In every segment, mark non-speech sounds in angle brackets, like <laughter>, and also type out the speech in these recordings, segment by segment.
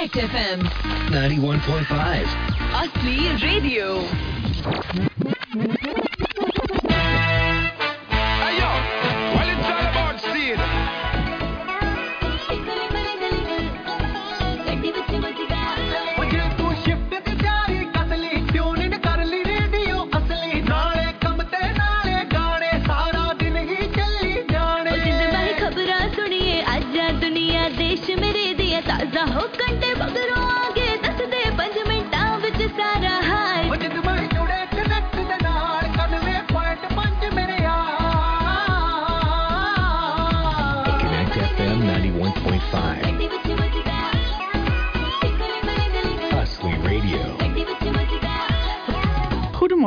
Connect FM 91.5. Asli Radio.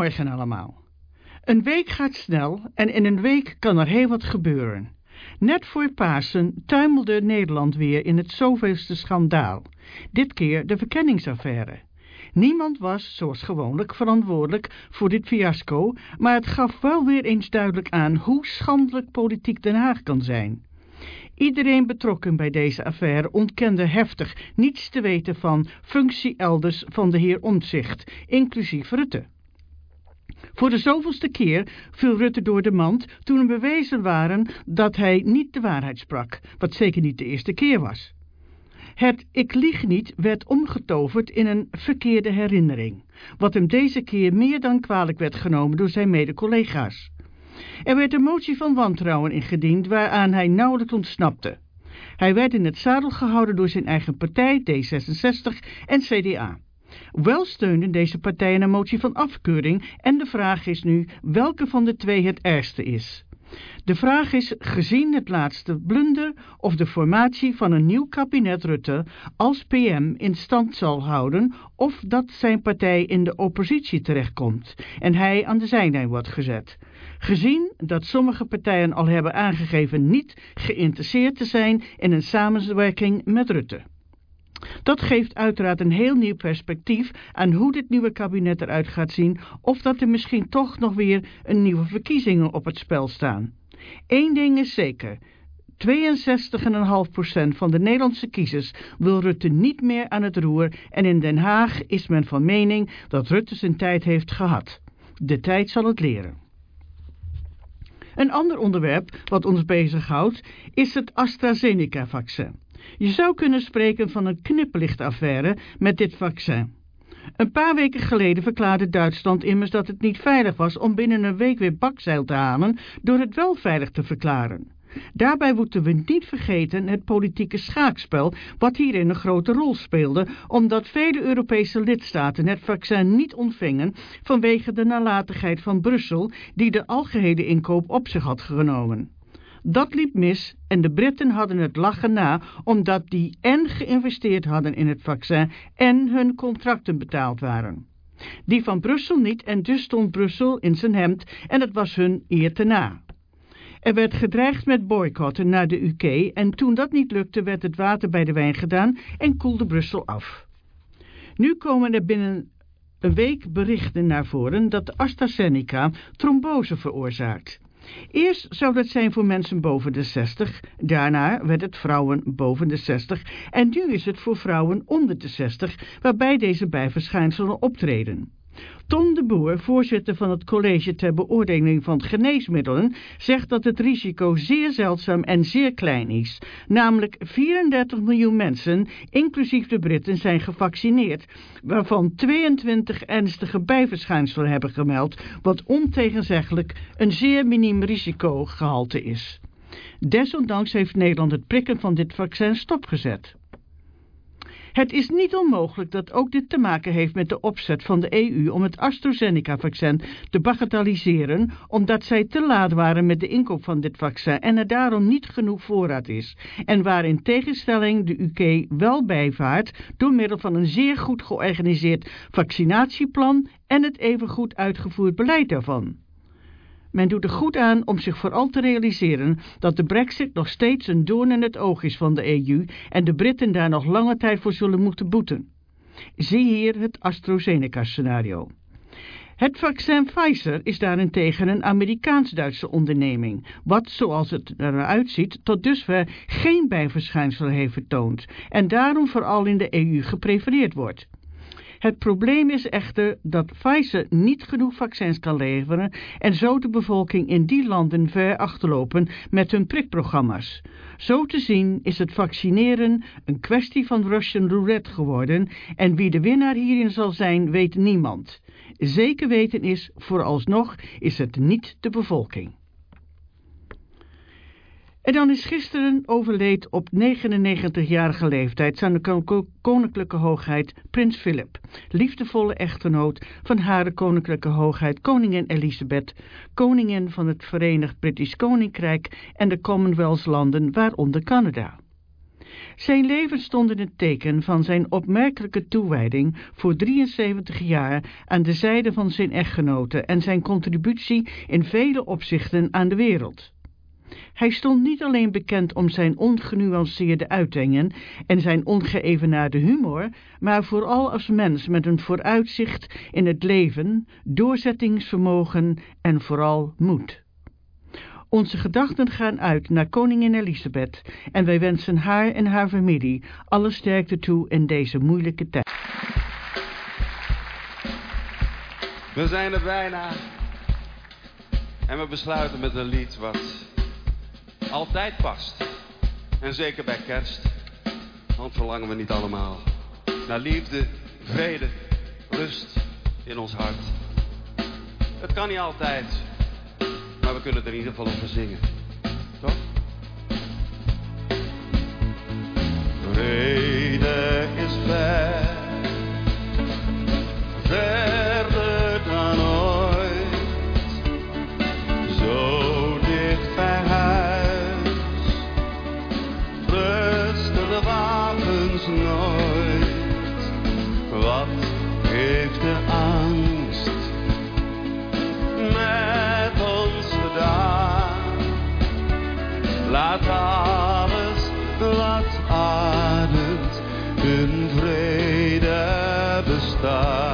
Goedemorgen allemaal. Een week gaat snel en in een week kan er heel wat gebeuren. Net voor Pasen tuimelde Nederland weer in het zoveelste schandaal. Dit keer de verkenningsaffaire. Niemand was, zoals gewoonlijk, verantwoordelijk voor dit fiasco, maar het gaf wel weer eens duidelijk aan hoe schandelijk politiek Den Haag kan zijn. Iedereen betrokken bij deze affaire ontkende heftig niets te weten van functie elders van de heer Omtzigt, inclusief Rutte. Voor de zoveelste keer viel Rutte door de mand toen er bewezen waren dat hij niet de waarheid sprak, wat zeker niet de eerste keer was. Het ik lieg niet werd omgetoverd in een verkeerde herinnering, wat hem deze keer meer dan kwalijk werd genomen door zijn mede-collega's. Er werd een motie van wantrouwen ingediend waaraan hij nauwelijks ontsnapte. Hij werd in het zadel gehouden door zijn eigen partij, D66 en CDA. Wel steunden deze partijen een motie van afkeuring en de vraag is nu welke van de twee het ergste is. De vraag is, gezien het laatste blunder, of de formatie van een nieuw kabinet Rutte als PM in stand zal houden, of dat zijn partij in de oppositie terechtkomt en hij aan de zijlijn wordt gezet. Gezien dat sommige partijen al hebben aangegeven niet geïnteresseerd te zijn in een samenwerking met Rutte. Dat geeft uiteraard een heel nieuw perspectief aan hoe dit nieuwe kabinet eruit gaat zien, of dat er misschien toch nog weer een nieuwe verkiezingen op het spel staan. Eén ding is zeker, 62,5% van de Nederlandse kiezers wil Rutte niet meer aan het roer en in Den Haag is men van mening dat Rutte zijn tijd heeft gehad. De tijd zal het leren. Een ander onderwerp wat ons bezighoudt is het AstraZeneca-vaccin. Je zou kunnen spreken van een knipperlichtaffaire met dit vaccin. Een paar weken geleden verklaarde Duitsland immers dat het niet veilig was om binnen een week weer bakzeil te halen door het wel veilig te verklaren. Daarbij moeten we niet vergeten het politieke schaakspel wat hierin een grote rol speelde, omdat vele Europese lidstaten het vaccin niet ontvingen vanwege de nalatigheid van Brussel die de algehele inkoop op zich had genomen. Dat liep mis en de Britten hadden het lachen na, omdat die en geïnvesteerd hadden in het vaccin en hun contracten betaald waren. Die van Brussel niet en dus stond Brussel in zijn hemd en het was hun eer te na. Er werd gedreigd met boycotten naar de UK en toen dat niet lukte werd het water bij de wijn gedaan en koelde Brussel af. Nu komen er binnen een week berichten naar voren dat AstraZeneca trombose veroorzaakt. Eerst zou dat zijn voor mensen boven de 60, daarna werd het vrouwen boven de 60 en nu is het voor vrouwen onder de 60 waarbij deze bijverschijnselen optreden. Tom de Boer, voorzitter van het college ter beoordeling van geneesmiddelen, zegt dat het risico zeer zeldzaam en zeer klein is. Namelijk 34 miljoen mensen, inclusief de Britten, zijn gevaccineerd, waarvan 22 ernstige bijverschijnselen hebben gemeld, wat ontegenzeggelijk een zeer miniem risicogehalte is. Desondanks heeft Nederland het prikken van dit vaccin stopgezet. Het is niet onmogelijk dat ook dit te maken heeft met de opzet van de EU om het AstraZeneca-vaccin te bagatelliseren, omdat zij te laat waren met de inkoop van dit vaccin en er daarom niet genoeg voorraad is, en waar in tegenstelling de UK wel bijvaart door middel van een zeer goed georganiseerd vaccinatieplan en het even goed uitgevoerd beleid daarvan. Men doet er goed aan om zich vooral te realiseren dat de brexit nog steeds een doorn in het oog is van de EU en de Britten daar nog lange tijd voor zullen moeten boeten. Zie hier het AstraZeneca-scenario. Het vaccin Pfizer is daarentegen een Amerikaans-Duitse onderneming, wat, zoals het eruit ziet, tot dusver geen bijverschijnselen heeft vertoond en daarom vooral in de EU geprefereerd wordt. Het probleem is echter dat Pfizer niet genoeg vaccins kan leveren en zo de bevolking in die landen ver achterlopen met hun prikprogramma's. Zo te zien is het vaccineren een kwestie van Russian roulette geworden en wie de winnaar hierin zal zijn weet niemand. Zeker weten is, vooralsnog is het niet de bevolking. En dan is gisteren overleed op 99-jarige leeftijd zijn de koninklijke hoogheid prins Philip, liefdevolle echtgenoot van hare koninklijke hoogheid koningin Elisabeth, koningin van het Verenigd Britisch Koninkrijk en de Commonwealth-landen, waaronder Canada. Zijn leven stond in het teken van zijn opmerkelijke toewijding voor 73 jaar aan de zijde van zijn echtgenote en zijn contributie in vele opzichten aan de wereld. Hij stond niet alleen bekend om zijn ongenuanceerde uitingen en zijn ongeëvenaarde humor, maar vooral als mens met een vooruitzicht in het leven, doorzettingsvermogen en vooral moed. Onze gedachten gaan uit naar koningin Elisabeth en wij wensen haar en haar familie alle sterkte toe in deze moeilijke tijd. We zijn er bijna. En we besluiten met een lied wat altijd past. En zeker bij kerst. Want verlangen we niet allemaal naar liefde, vrede, rust in ons hart. Het kan niet altijd, maar we kunnen er in ieder geval over zingen. Toch? Vrede is ver, verder bestaan.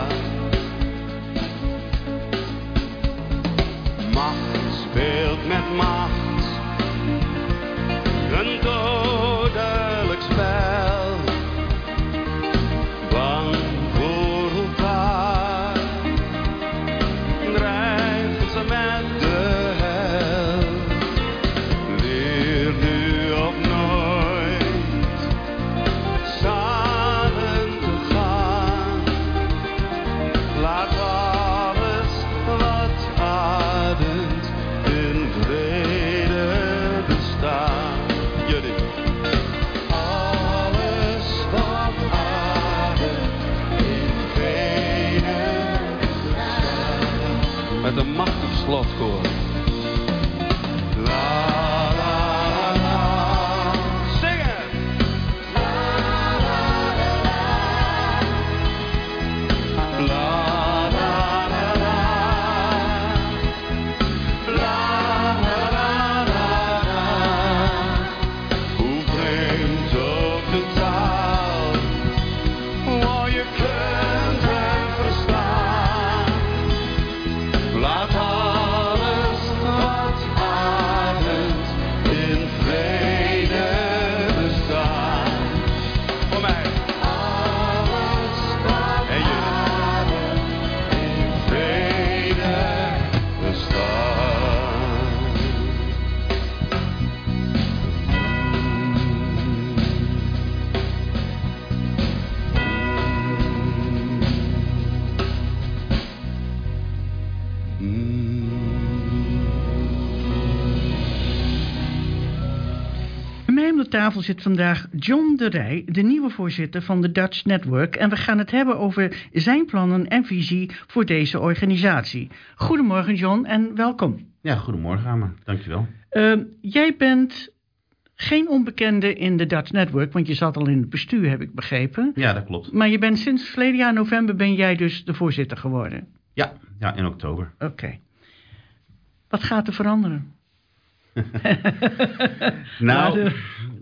Tafel zit vandaag John de Rij, de nieuwe voorzitter van de Dutch Network. En we gaan het hebben over zijn plannen en visie voor deze organisatie. Goedemorgen John en welkom. Ja, goedemorgen Amer. Dankjewel. Uh, jij bent geen onbekende in de Dutch Network, want je zat al in het bestuur, heb ik begrepen. Ja, dat klopt. Maar je bent sinds verleden jaar november ben jij dus de voorzitter geworden. Ja, ja in oktober. Oké. Wat gaat er veranderen? <laughs> Nou,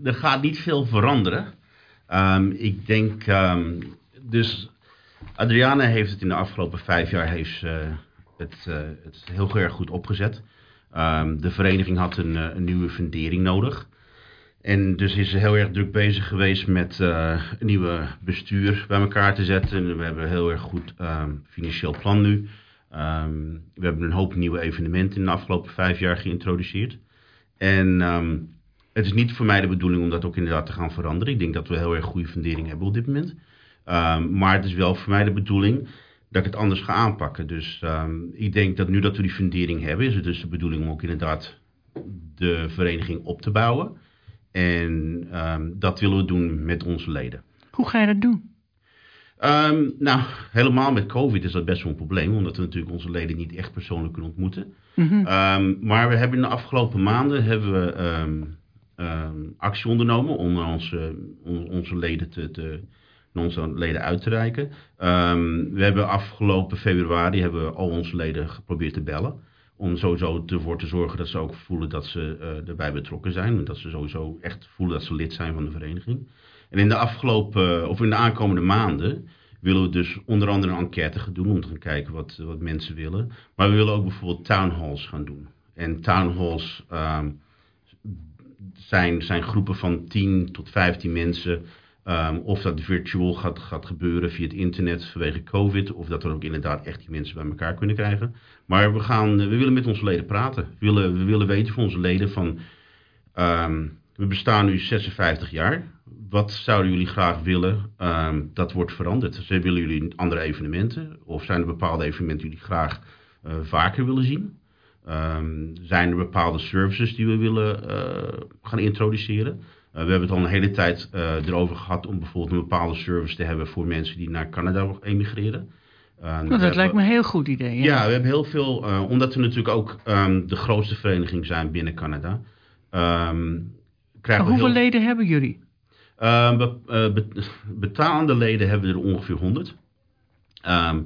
er gaat niet veel veranderen. Ehm, ik denk, ehm, dus Adriana heeft het in de afgelopen vijf jaar heeft, ze het, eh, het heel erg goed opgezet. Ehm, de vereniging had een, eh, een nieuwe fundering nodig. En dus is ze heel erg druk bezig geweest met eh, een nieuwe bestuur bij elkaar te zetten. En we hebben een heel erg goed financieel plan nu. We hebben een hoop nieuwe evenementen in de afgelopen vijf jaar geïntroduceerd. En ehm, het is niet voor mij de bedoeling om dat ook inderdaad te gaan veranderen. Ik denk dat we heel erg goede fundering hebben op dit moment. Ehm, maar het is wel voor mij de bedoeling dat ik het anders ga aanpakken. Dus ehm, ik denk dat nu dat we die fundering hebben, is het dus de bedoeling om ook inderdaad de vereniging op te bouwen. En dat willen we doen met onze leden. Hoe ga je dat doen? Nou, helemaal met COVID is dat best wel een probleem, omdat we natuurlijk onze leden niet echt persoonlijk kunnen ontmoeten. Mhm. Ehm, maar we hebben in de afgelopen maanden hebben we ehm, ehm, actie ondernomen om onze, on- onze leden te, te, onze leden uit te reiken. We hebben afgelopen februari hebben we al onze leden geprobeerd te bellen. Om sowieso ervoor te zorgen dat ze ook voelen dat ze eh, erbij betrokken zijn. Dat ze sowieso echt voelen dat ze lid zijn van de vereniging. En in de afgelopen, of in de aankomende maanden, willen we dus onder andere een enquête gaan doen om te gaan kijken wat, wat mensen willen. Maar we willen ook bijvoorbeeld town halls gaan doen. En town halls ehm, zijn, zijn groepen van 10 tot 15 mensen. Ehm, of dat virtual gaat, gaat gebeuren via het internet vanwege COVID. Of dat we ook inderdaad echt die mensen bij elkaar kunnen krijgen. Maar we, gaan, we willen met onze leden praten. We willen, we willen weten van onze leden van... ehm, we bestaan nu 56 jaar. Wat zouden jullie graag willen ehm, dat wordt veranderd? Dus willen jullie andere evenementen? Of zijn er bepaalde evenementen die jullie graag eh, vaker willen zien? Ehm, zijn er bepaalde services die we willen eh, gaan introduceren? Eh, we hebben het al een hele tijd erover gehad om bijvoorbeeld een bepaalde service te hebben voor mensen die naar Canada emigreren. Nou, dat hebben- lijkt me een heel goed idee. Ja. ja, we hebben heel veel, omdat we natuurlijk ook de grootste vereniging zijn binnen Canada. ehm, krijgen Hoeveel heel, leden hebben jullie? Be- be- betalende leden hebben we er ongeveer 100. Ehm,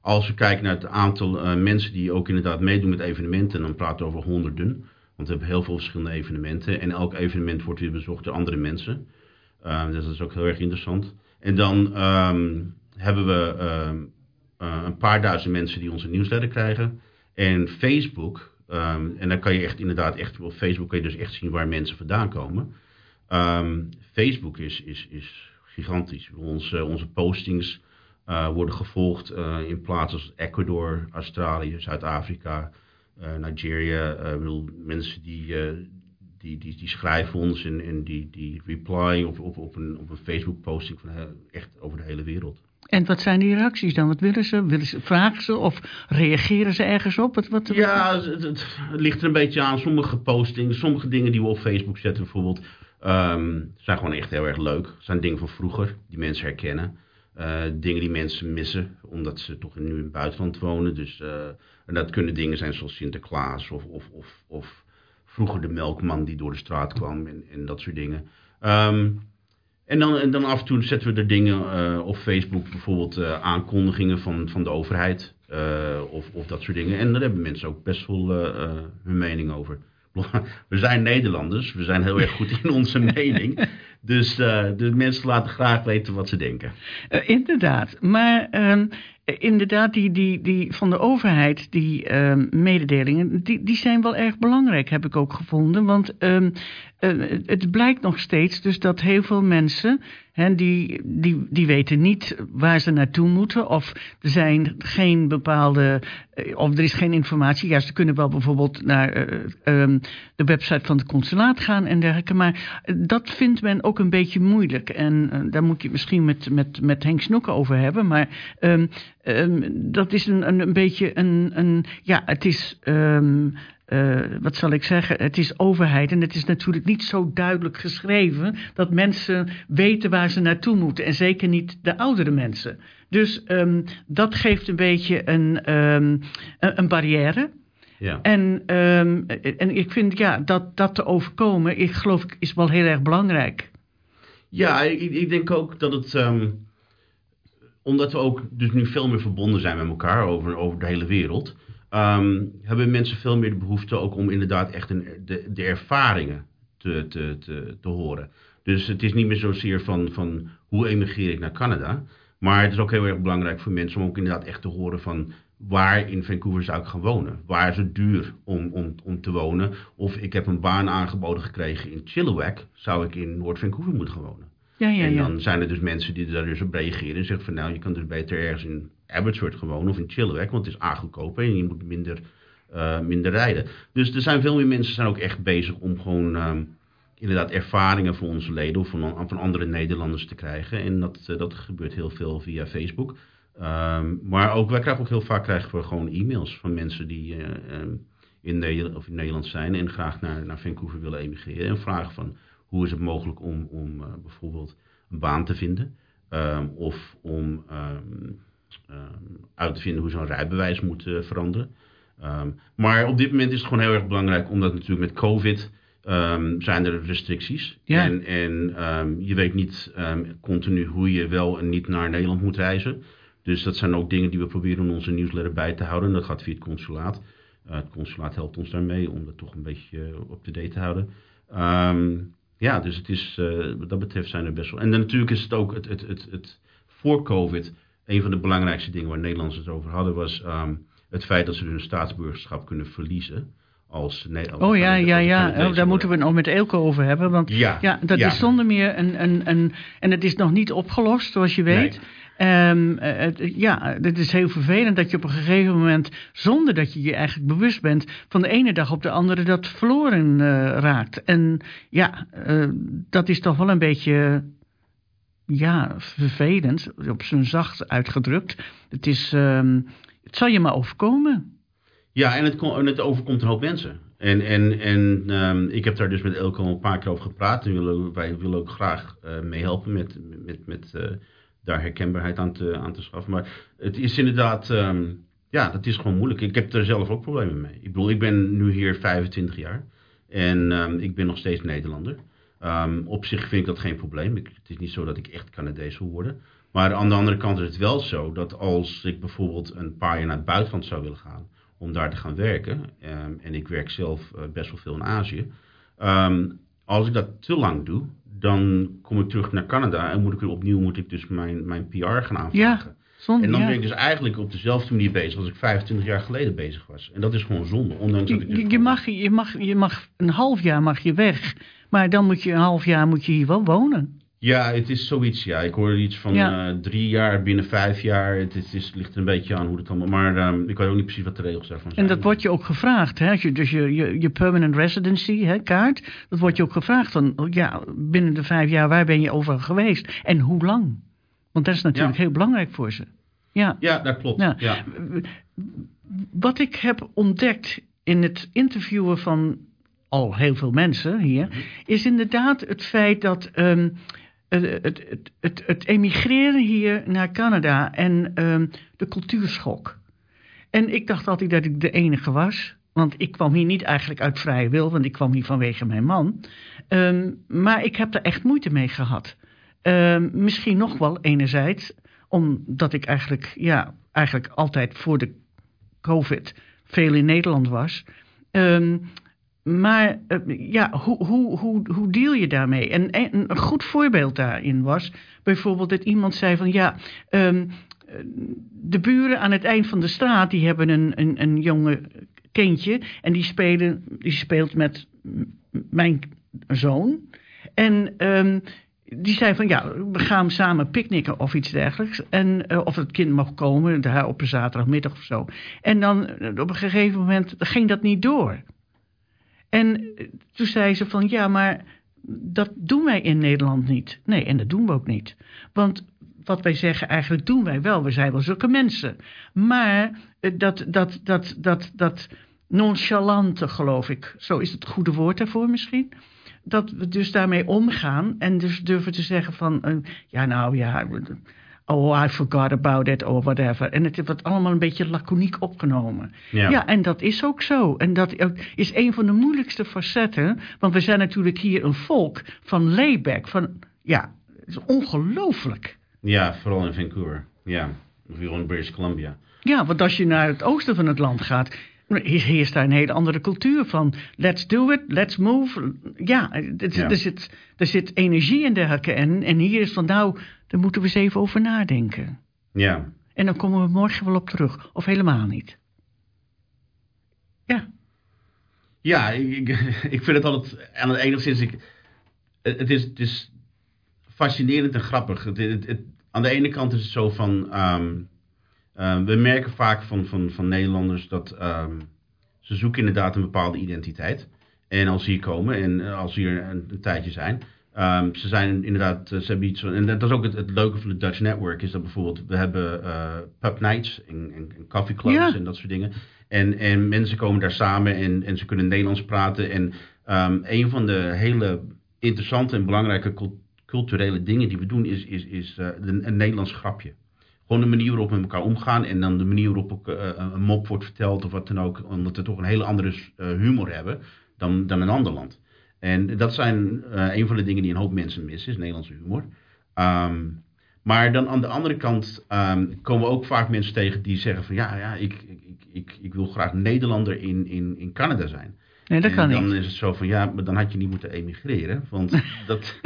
als we kijken naar het aantal eh, mensen die ook inderdaad meedoen met evenementen, dan praten we over honderden. Want we hebben heel veel verschillende evenementen. En elk evenement wordt weer bezocht door andere mensen. Ehm, dus dat is ook heel erg interessant. En dan hebben we eh, een paar duizend mensen die onze nieuwsletter krijgen. En Facebook, ehm, en dan kan je echt inderdaad echt op Facebook kan je dus echt zien waar mensen vandaan komen. Ehm, Facebook is, is, is gigantisch. Onze, onze postings eh, worden gevolgd eh, in plaatsen als Ecuador, Australië, Zuid-Afrika, eh, Nigeria. Eh, mensen die, eh, die, die, die schrijven ons en, en die, die reply op, op, een, op een Facebook posting van echt over de hele wereld. En wat zijn die reacties dan? Wat willen ze? Willen ze vragen ze of reageren ze ergens op? Wat, Ja, het, het- het ligt er een beetje aan. Sommige postings, sommige dingen die we op Facebook zetten bijvoorbeeld, ehm, zijn gewoon echt heel erg leuk. zijn dingen van vroeger die mensen herkennen. Eh, dingen die mensen missen, omdat ze toch nu in het buitenland wonen. Dus, eh, en dat kunnen dingen zijn zoals Sinterklaas of, of, of, of vroeger de melkman die door de straat kwam en, en dat soort dingen. Ehm, en dan, en dan af en toe zetten we er dingen eh, op Facebook, bijvoorbeeld eh, aankondigingen van, van de overheid eh, of, of dat soort dingen. En daar hebben mensen ook best wel hun mening over. <laughs> We zijn Nederlanders, we zijn heel erg goed in onze <laughs> mening. Dus de mensen laten graag weten wat ze denken. Inderdaad, maar ehm, eh, inderdaad, die, die, die van de overheid, die ehm, mededelingen, die, die zijn wel erg belangrijk, heb ik ook gevonden. Want ehm, eh, het blijkt nog steeds dus dat heel veel mensen, hè, die, die, die weten niet waar ze naartoe moeten. Of er zijn geen bepaalde, eh, of er is geen informatie. Ja, ze kunnen wel bijvoorbeeld naar eh, ehm, de website van het consulaat gaan en dergelijke. Maar eh, dat vindt men ook een beetje moeilijk. En eh, daar moet je het misschien met, met, met Henk Snoeken over hebben. Maar ehm, dat is een, een, een beetje een, een. Ja, het is. ehm, eh, wat zal ik zeggen? Het is overheid en het is natuurlijk niet zo duidelijk geschreven dat mensen weten waar ze naartoe moeten. En zeker niet de oudere mensen. Dus ehm, dat geeft een beetje een, een, barrière. Ja. En, en ik vind ja, dat, dat te overkomen, ik geloof, is wel heel erg belangrijk. Ja, ik, ik denk ook dat het. Omdat we ook dus nu veel meer verbonden zijn met elkaar over, over de hele wereld. ehm, hebben mensen veel meer de behoefte ook om inderdaad echt de, de ervaringen te, te, te, te horen. Dus het is niet meer zozeer van, van hoe emigreer ik naar Canada. Maar het is ook heel erg belangrijk voor mensen om ook inderdaad echt te horen van waar in Vancouver zou ik gaan wonen? Waar is het duur om, om, om te wonen? Of ik heb een baan aangeboden gekregen in Chilliwack, zou ik in Noord-Vancouver moeten gaan wonen? Ja, ja, en ja. dan zijn er dus mensen die daar dus op reageren en zeggen van nou, je kan dus beter ergens in Abbotsford wonen of in Chilliwack, want het is A goedkoper en je moet minder, eh, minder rijden. Dus er zijn veel meer mensen zijn ook echt bezig om gewoon ehm, inderdaad ervaringen voor onze leden of van, van andere Nederlanders te krijgen. En dat, eh, dat gebeurt heel veel via Facebook. Ehm, maar ook, wij krijgen ook heel vaak krijgen we gewoon e-mails van mensen die eh, ehm, in, Nederland, of in Nederland zijn en graag naar, naar Vancouver willen emigreren. En vragen van hoe is het mogelijk om, om eh, bijvoorbeeld een baan te vinden. ehm, of om ehm, ehm, uit te vinden hoe zo'n rijbewijs moet eh, veranderen. Maar op dit moment is het gewoon heel erg belangrijk, omdat natuurlijk met COVID zijn er restricties. Ja. En, en je weet niet continu hoe je wel en niet naar Nederland moet reizen. Dus dat zijn ook dingen die we proberen in onze nieuwsletter bij te houden. En dat gaat via het consulaat. Eh, het consulaat helpt ons daarmee om dat toch een beetje eh, up-to-date te houden. Ehm, ja, dus het is, eh, wat dat betreft zijn er best wel... En dan natuurlijk is het ook het, het, het, het, voor COVID... een van de belangrijkste dingen waar Nederlanders het over hadden... was ehm, het feit dat ze hun staatsburgerschap kunnen verliezen... Als, Ne- als Oh ja, ja, ja. Oh, daar moeten we het nog met Elke over hebben. Want Ja, ja, dat ja. is zonder meer een, een, een... En het is nog niet opgelost, zoals je weet. Ehm, het- ja, het is heel vervelend dat je op een gegeven moment... zonder dat je je eigenlijk bewust bent... van de ene dag op de andere dat verloren eh, raakt. En ja, dat is toch wel een beetje... Ja, vervelend, op zijn zacht uitgedrukt. Het is... ehm, het zal je maar overkomen. Ja, en het, het overkomt een hoop mensen. En, en, en ehm, ik heb daar dus met Elke al een paar keer over gepraat. En wij willen ook graag eh meehelpen met, met, met daar herkenbaarheid aan te, aan te schaffen. Maar het is inderdaad, ehm, ja, dat is gewoon moeilijk. Ik heb er zelf ook problemen mee. Ik bedoel, ik ben nu hier 25 jaar. En ehm, ik ben nog steeds Nederlander. Ehm, op zich vind ik dat geen probleem. Het is niet zo dat ik echt Canadees wil worden. Maar aan de andere kant is het wel zo dat als ik bijvoorbeeld een paar jaar naar het buitenland zou willen gaan om daar te gaan werken, en ik werk zelf eh, best wel veel in Azië, als ik dat te lang doe, dan kom ik terug naar Canada en moet ik weer opnieuw moet ik dus mijn, mijn PR gaan aanvragen. Ja, En dan ja. ben ik dus eigenlijk op dezelfde manier bezig als ik 25 jaar geleden bezig was. En dat is gewoon zonde, ondanks dat ik dus Je, je, gewoon- mag, je, mag, je mag een half jaar mag je weg. Maar dan moet je een half jaar moet je hier wel wonen. Ja, het is zoiets. Ja, ik hoorde iets van Ja. eh, drie jaar binnen vijf jaar. Het, is, het ligt een beetje aan hoe het allemaal. Maar ehm, ik weet ook niet precies wat de regels daarvan zijn. En dat wordt je ook gevraagd. Hè? Je, dus je, je, je permanent residency hè, kaart. Dat wordt je ook gevraagd. Van, oh ja, binnen de vijf jaar, waar ben je over geweest? En hoe lang? Want dat is natuurlijk Ja. heel belangrijk voor ze. Ja. Ja, dat klopt. Ja. Ja. Wat ik heb ontdekt in het interviewen van al heel veel mensen hier, is inderdaad het feit dat ehm, het, het, het, emigreren hier naar Canada en ehm, de cultuurschok. En ik dacht altijd dat ik de enige was. Want ik kwam hier niet eigenlijk uit vrije wil, want ik kwam hier vanwege mijn man. Ehm, maar ik heb er echt moeite mee gehad. Ehm, misschien nog wel enerzijds, omdat ik eigenlijk, ja, eigenlijk altijd voor de COVID veel in Nederland was. Maar eh, ja, hoe, hoe, hoe, hoe deal je daarmee? En een, goed voorbeeld daarin was bijvoorbeeld dat iemand zei van ja, ehm, eh, de buren aan het eind van de straat die hebben een, een, een jonge kindje en die, spelen, die speelt met mijn zoon. En ehm, die zei van ja, we gaan samen picknicken of iets dergelijks. En, eh, of het kind mag komen, daar op een zaterdagmiddag of zo. En dan op een gegeven moment ging dat niet door. En eh, toen zei ze van ja, maar dat doen wij in Nederland niet. Nee, en dat doen we ook niet. Want wat wij zeggen, eigenlijk doen wij wel. We zijn wel zulke mensen. Maar eh, dat, dat, dat, dat, dat nonchalante, geloof ik, zo is het goede woord daarvoor misschien. Dat we dus daarmee omgaan en dus durven te zeggen van, eh, ja nou ja, oh I forgot about it or whatever. En het wordt allemaal een beetje laconiek opgenomen. Ja. Ja, en dat is ook zo. En dat is een van de moeilijkste facetten. Want we zijn natuurlijk hier een volk van layback. Van, ja, het is ongelooflijk. Ja, vooral in Vancouver. Ja, of hier in British Columbia. Ja, want als je naar het oosten van het land gaat... heerst daar een hele andere cultuur van... let's do it, let's move. Ja, Ja. Er, zit, er zit energie in dergelijke. En, en hier is van, nou, daar moeten we eens even over nadenken. Ja. En dan komen we morgen wel op terug. Of helemaal niet. Ja. Ja, ik, ik, <laughs> vind het altijd aan het enigszins. Ik, het, is, het is fascinerend en grappig. Het, het, het- aan de ene kant is het zo van. ehm, ehm, we merken vaak van, van, van Nederlanders dat ehm, ze zoeken inderdaad een bepaalde identiteit. En als ze hier komen en eh, als ze hier een, een tijdje zijn. Ehm, ze zijn inderdaad, eh, ze hebben iets van, en dat is ook het, het leuke van de Dutch Network, is dat bijvoorbeeld, we hebben eh pub nights en, en, en coffee clubs Ja. en dat soort dingen. En, en mensen komen daar samen en, en ze kunnen Nederlands praten. En ehm, een van de hele interessante en belangrijke cul- culturele dingen die we doen is, is, is eh, een, een Nederlands grapje. Gewoon de manier waarop we met elkaar omgaan en dan de manier waarop ook, een mop wordt verteld of wat dan ook. Omdat we toch een hele andere humor hebben dan, dan een ander land. En dat zijn eh, een van de dingen die een hoop mensen missen, is Nederlandse humor. Ehm, maar dan aan de andere kant ehm, komen we ook vaak mensen tegen die zeggen van ja, ja ik, ik, ik, ik, wil graag Nederlander in, in, in Canada zijn. Nee, dat en kan dan niet. is het zo van ja, maar dan had je niet moeten emigreren. Want <laughs> dat,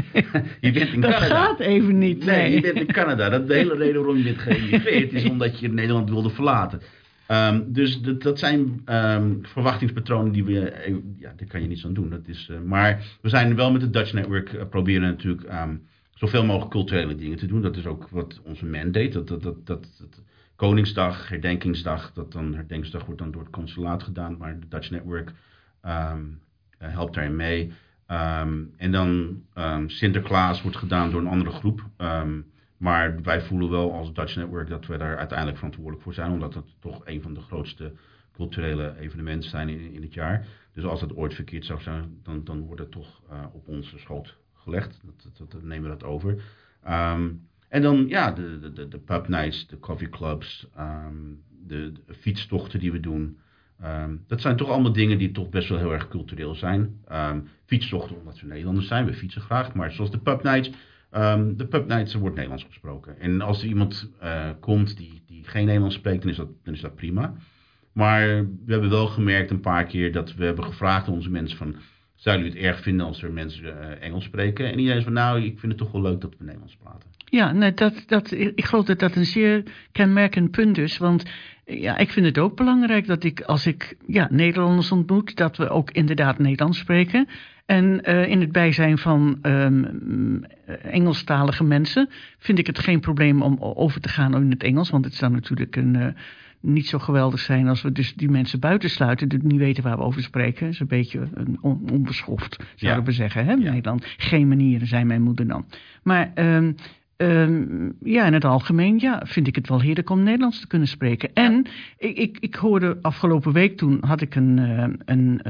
je bent in Dat Canada. gaat even niet. Nee, Nee, je bent in Canada. Dat, de hele reden waarom je bent geëmigreerd is omdat je Nederland wilde verlaten. Ehm, dus dat, zijn ehm, verwachtingspatronen die we, eh, ja, daar kan je niets aan doen. Dat is, eh, maar we zijn wel met het Dutch Network eh, proberen natuurlijk ehm, zoveel mogelijk culturele dingen te doen. Dat is ook wat onze mandate. Dat, dat, dat, dat, dat Koningsdag, herdenkingsdag, dat dan herdenkingsdag wordt dan door het consulaat gedaan, maar de Dutch Network helpt daarin mee. En dan Sinterklaas wordt gedaan door een andere groep. Maar wij voelen wel als Dutch Network dat we daar uiteindelijk verantwoordelijk voor zijn. Omdat het toch een van de grootste culturele evenementen zijn in, in het jaar. Dus als het ooit verkeerd zou zijn, dan, dan wordt het toch eh, op onze schoot gelegd. Dat, dat, dat- nemen we dat over. Ehm, en dan ja, de, de, de, pub nights, de coffee clubs, ehm, de, fietstochten die we doen. Ehm, dat zijn toch allemaal dingen die toch best wel heel erg cultureel zijn. Fietstochten omdat we Nederlanders zijn, we fietsen graag. Maar zoals de pub nights, ehm, de pub nights wordt Nederlands gesproken. En als er iemand eh, komt die, die geen Nederlands spreekt, dan is, dat, prima. Maar we hebben wel gemerkt een paar keer dat we hebben gevraagd aan onze mensen van... Zouden jullie het erg vinden als er mensen eh, Engels spreken? En iedereen is van, nou, ik vind het toch wel leuk dat we Nederlands praten. Ja, nee, dat, dat, ik geloof dat dat een zeer kenmerkend punt is. Want ja, ik vind het ook belangrijk dat ik, als ik ja, Nederlanders ontmoet, dat we ook inderdaad Nederlands spreken. En eh, in het bijzijn van mm, Engelstalige mensen vind ik het geen probleem om over te gaan in het Engels. Want het zou natuurlijk een, eh, niet zo geweldig zijn als we dus die mensen buitensluiten, die niet weten waar we over spreken. Dat is een beetje een on- onbeschoft, zouden Ja. we zeggen. Hè? Ja. Nederland. Geen manieren, zei mijn moeder dan. Maar ehm, ehm, ja, in het algemeen ja, vind ik het wel heerlijk om Nederlands te kunnen spreken. En ik, ik, ik hoorde afgelopen week, toen had ik een, een,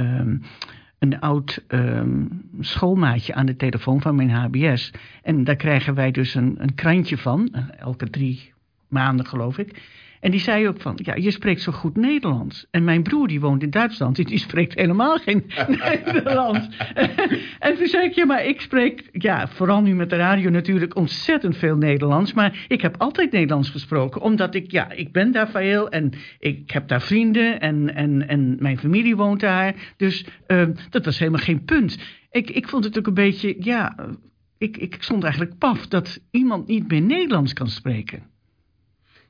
een oud ehm, schoolmaatje aan de telefoon van mijn HBS. En daar krijgen wij dus een, een krantje van, eh, elke drie maanden geloof ik. En die zei ook van, ja, je spreekt zo goed Nederlands. En mijn broer, die woont in Duitsland, <laughs> die spreekt helemaal geen <laughs> Nederlands. <laughs> en toen zei ik, ja, maar ik spreek, ja, vooral nu met de radio natuurlijk ontzettend veel Nederlands. Maar ik heb altijd Nederlands gesproken, omdat ik, ja, ik ben daar veel en ik heb daar vrienden en, en, en mijn familie woont daar. Dus eh, dat was helemaal geen punt. Ik, ik vond het ook een beetje, ja, eh, ik, ik stond eigenlijk paf dat iemand niet meer Nederlands kan spreken.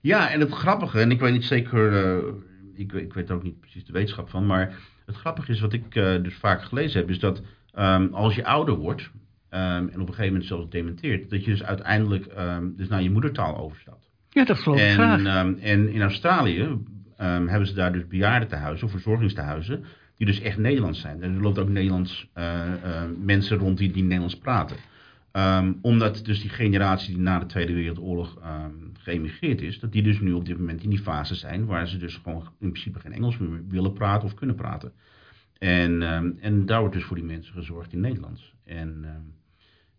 Ja, en het grappige, en ik weet niet zeker, eh, ik, ik weet er ook niet precies de wetenschap van, maar het grappige is wat ik eh, dus vaak gelezen heb, is dat ehm, als je ouder wordt ehm, en op een gegeven moment zelfs dementeert, dat je dus uiteindelijk ehm, dus naar je moedertaal overstapt. Ja, dat geloof ik graag. En, en in Australië hebben ze daar dus bejaardentehuizen of verzorgingstehuizen, die dus echt Nederlands zijn. En er loopt ook Nederlands eh, mensen rond die, die Nederlands praten. Omdat dus die generatie die na de Tweede Wereldoorlog geëmigreerd is, dat die dus nu op dit moment in die fase zijn waar ze dus gewoon in principe geen Engels meer willen praten of kunnen praten. En, ehm, en daar wordt dus voor die mensen gezorgd in Nederlands. En, ehm,